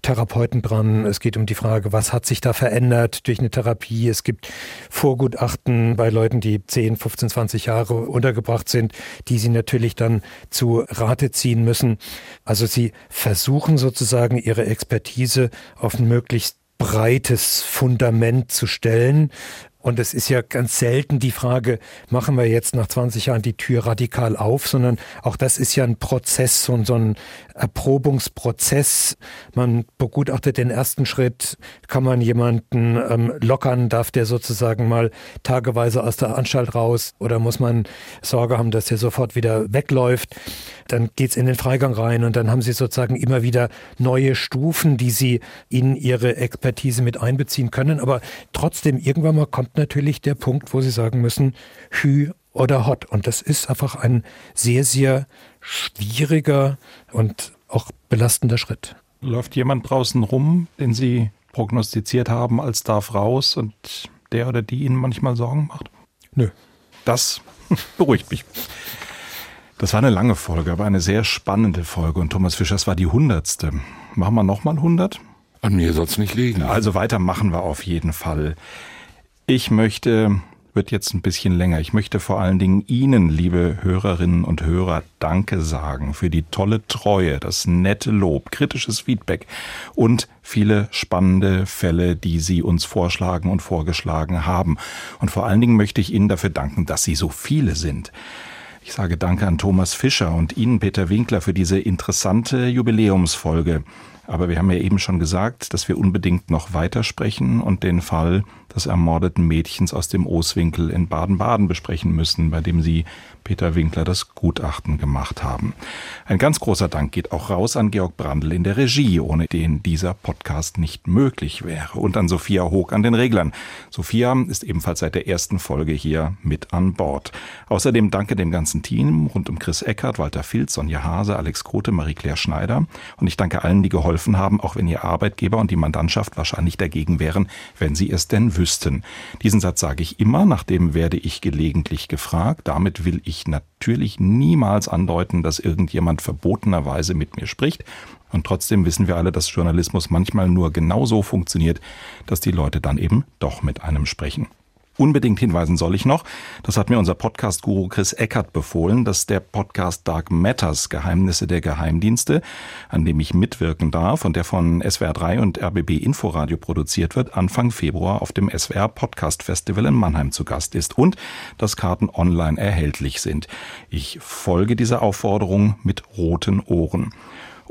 Therapeuten dran. Es geht um die Frage, was hat sich da verändert durch eine Therapie. Es gibt Vorgutachten bei Leuten, die 10, 15, 20 Jahre untergebracht sind, die sie natürlich dann zu Rate ziehen müssen. Also sie versuchen sozusagen ihre Expertise auf ein möglichst breites Fundament zu stellen, und es ist ja ganz selten die Frage, machen wir jetzt nach 20 Jahren die Tür radikal auf, sondern auch das ist ja ein Prozess, so, so ein Erprobungsprozess. Man begutachtet den ersten Schritt, kann man jemanden ähm, lockern, darf der sozusagen mal tageweise aus der Anstalt raus oder muss man Sorge haben, dass der sofort wieder wegläuft. Dann geht's in den Freigang rein und dann haben sie sozusagen immer wieder neue Stufen, die sie in ihre Expertise mit einbeziehen können. Aber trotzdem, irgendwann mal kommt natürlich der Punkt, wo sie sagen müssen, Hü oder Hot. Und das ist einfach ein sehr, sehr schwieriger und auch belastender Schritt. Läuft jemand draußen rum, den Sie prognostiziert haben als darf raus und der oder die Ihnen manchmal Sorgen macht? Nö. Das beruhigt mich. Das war eine lange Folge, aber eine sehr spannende Folge. Und Thomas Fischer, das war die hundertste. Machen wir nochmal 100? An mir soll es nicht liegen. Also weitermachen wir auf jeden Fall. Ich möchte, wird jetzt ein bisschen länger, ich möchte vor allen Dingen Ihnen, liebe Hörerinnen und Hörer, Danke sagen für die tolle Treue, das nette Lob, kritisches Feedback und viele spannende Fälle, die Sie uns vorschlagen und vorgeschlagen haben. Und vor allen Dingen möchte ich Ihnen dafür danken, dass Sie so viele sind. Ich sage Danke an Thomas Fischer und Ihnen, Peter Winkler, für diese interessante Jubiläumsfolge. Aber wir haben ja eben schon gesagt, dass wir unbedingt noch weitersprechen und den Fall des ermordeten Mädchens aus dem Oswinkel in Baden-Baden besprechen müssen, bei dem Sie Peter Winkler das Gutachten gemacht haben. Ein ganz großer Dank geht auch raus an Georg Brandl in der Regie, ohne den dieser Podcast nicht möglich wäre. Und an Sophia Hoog an den Reglern. Sophia ist ebenfalls seit der ersten Folge hier mit an Bord. Außerdem danke dem ganzen Team rund um Chris Eckert, Walter Filz, Sonja Hase, Alex Grote, Marie-Claire Schneider. Und ich danke allen, die geholfen haben, auch wenn ihr Arbeitgeber und die Mandantschaft wahrscheinlich dagegen wären, wenn sie es denn wüssten. Diesen Satz sage ich immer, nachdem werde ich gelegentlich gefragt. Damit will ich ich natürlich niemals andeuten, dass irgendjemand verbotenerweise mit mir spricht. Und trotzdem wissen wir alle, dass Journalismus manchmal nur genau so funktioniert, dass die Leute dann eben doch mit einem sprechen. Unbedingt hinweisen soll ich noch, das hat mir unser Podcast-Guru Chris Eckert befohlen, dass der Podcast Dark Matters Geheimnisse der Geheimdienste, an dem ich mitwirken darf und der von SWR3 und RBB Inforadio produziert wird, Anfang Februar auf dem SWR Podcast Festival in Mannheim zu Gast ist und dass Karten online erhältlich sind. Ich folge dieser Aufforderung mit roten Ohren.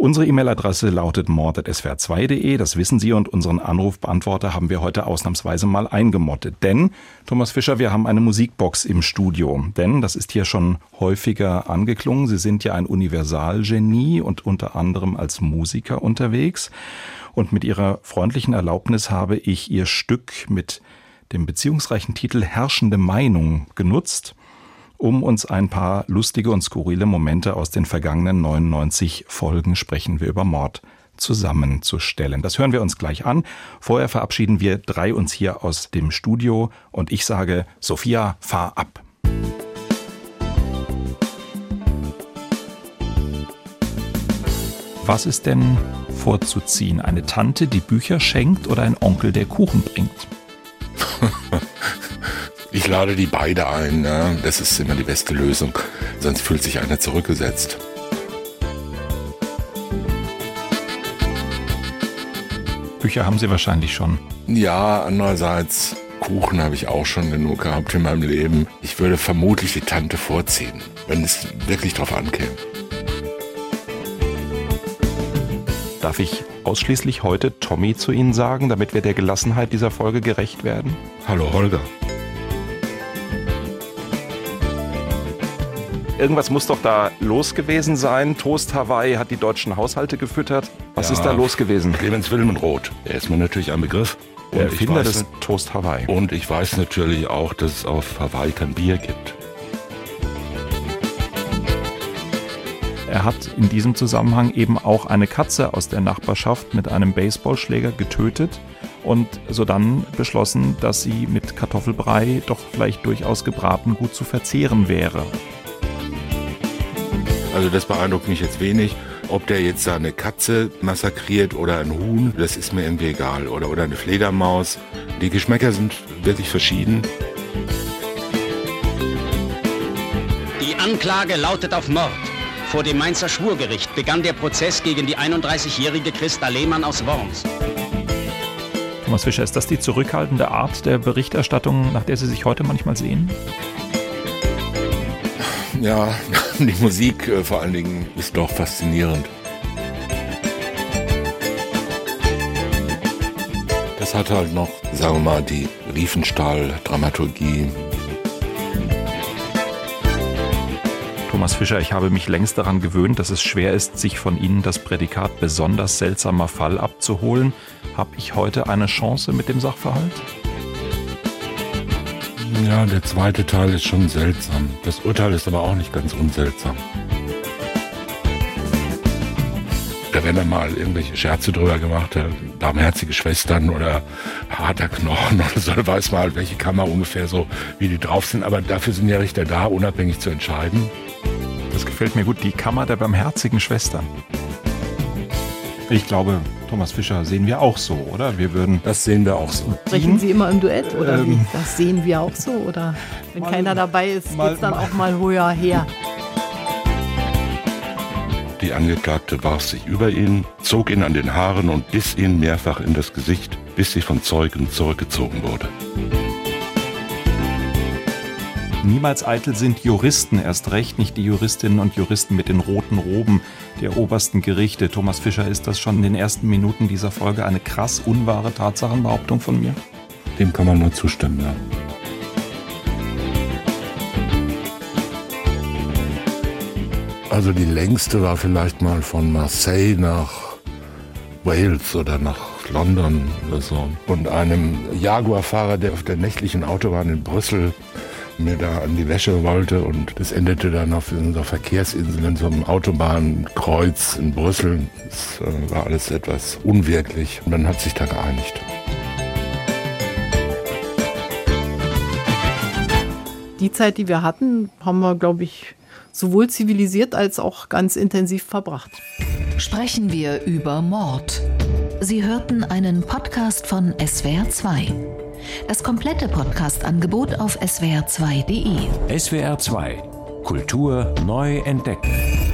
Unsere E-Mail-Adresse lautet mord.swr2.de, das wissen Sie und unseren Anrufbeantworter haben wir heute ausnahmsweise mal eingemottet. Denn, Thomas Fischer, wir haben eine Musikbox im Studio. Denn, das ist hier schon häufiger angeklungen, Sie sind ja ein Universalgenie und unter anderem als Musiker unterwegs. Und mit Ihrer freundlichen Erlaubnis habe ich Ihr Stück mit dem beziehungsreichen Titel Herrschende Meinung genutzt um uns ein paar lustige und skurrile Momente aus den vergangenen 99 Folgen sprechen wir über Mord zusammenzustellen. Das hören wir uns gleich an. Vorher verabschieden wir drei uns hier aus dem Studio und ich sage, Sophia, fahr ab. Was ist denn vorzuziehen? Eine Tante, die Bücher schenkt oder ein Onkel, der Kuchen bringt? Ich lade die beide ein. Ja. Das ist immer die beste Lösung. Sonst fühlt sich einer zurückgesetzt. Bücher haben Sie wahrscheinlich schon. Ja, andererseits Kuchen habe ich auch schon genug gehabt in meinem Leben. Ich würde vermutlich die Tante vorziehen, wenn es wirklich drauf ankäme. Darf ich ausschließlich heute Tommy zu Ihnen sagen, damit wir der Gelassenheit dieser Folge gerecht werden? Hallo Holger. Irgendwas muss doch da los gewesen sein. Toast Hawaii hat die deutschen Haushalte gefüttert. Was Ja. ist da los gewesen? Clemens Wilmenroth, der ist mir natürlich ein Begriff. Der Und ich Erfinder weiß des Toast Hawaii. Und ich weiß natürlich auch, dass es auf Hawaii kein Bier gibt. Er hat in diesem Zusammenhang eben auch eine Katze aus der Nachbarschaft mit einem Baseballschläger getötet und sodann beschlossen, dass sie mit Kartoffelbrei doch vielleicht durchaus gebraten gut zu verzehren wäre. Also das beeindruckt mich jetzt wenig. Ob der jetzt da eine Katze massakriert oder ein Huhn, das ist mir irgendwie egal. Oder, oder eine Fledermaus. Die Geschmäcker sind wirklich verschieden. Die Anklage lautet auf Mord. Vor dem Mainzer Schwurgericht begann der Prozess gegen die 31-jährige Christa Lehmann aus Worms. Thomas Fischer, ist das die zurückhaltende Art der Berichterstattung, nach der Sie sich heute manchmal sehen? Ja, die Musik äh, vor allen Dingen ist doch faszinierend. Das hat halt noch, sagen wir mal, die Riefenstahl-Dramaturgie. Thomas Fischer, ich habe mich längst daran gewöhnt, dass es schwer ist, sich von Ihnen das Prädikat besonders seltsamer Fall abzuholen. Habe ich heute eine Chance mit dem Sachverhalt? Ja, der zweite Teil ist schon seltsam. Das Urteil ist aber auch nicht ganz unseltsam. Da werden dann mal irgendwelche Scherze drüber gemacht, äh, barmherzige Schwestern oder harter Knochen oder so, da weiß man halt, welche Kammer ungefähr so, wie die drauf sind. Aber dafür sind ja Richter da, unabhängig zu entscheiden. Das gefällt mir gut. Die Kammer der barmherzigen Schwestern. Ich glaube, Thomas Fischer sehen wir auch so, oder? Wir würden Das sehen wir auch so. Sprechen Sie immer im Duett oder wie? Ähm, Das sehen wir auch so. Oder wenn mal- keiner dabei ist, mal- geht's dann mal- auch mal höher her. Die Angeklagte warf sich über ihn, zog ihn an den Haaren und biss ihn mehrfach in das Gesicht, bis sie von Zeugen zurückgezogen wurde. Niemals eitel sind Juristen, erst recht nicht die Juristinnen und Juristen mit den roten Roben der obersten Gerichte. Thomas Fischer, ist das schon in den ersten Minuten dieser Folge eine krass unwahre Tatsachenbehauptung von mir? Dem kann man nur zustimmen, ja. Also die längste war vielleicht mal von Marseille nach Wales oder nach London oder so. Und einem Jaguar-Fahrer, der auf der nächtlichen Autobahn in Brüssel mir da an die Wäsche wollte und das endete dann auf unserer Verkehrsinsel in so einem Autobahnkreuz in Brüssel. Das äh, war alles etwas unwirklich und man hat sich da geeinigt. Die Zeit, die wir hatten, haben wir, glaube ich, sowohl zivilisiert als auch ganz intensiv verbracht. Sprechen wir über Mord. Sie hörten einen Podcast von SWR2. Das komplette Podcast-Angebot auf swr2.de. SWR 2 Kultur neu entdecken.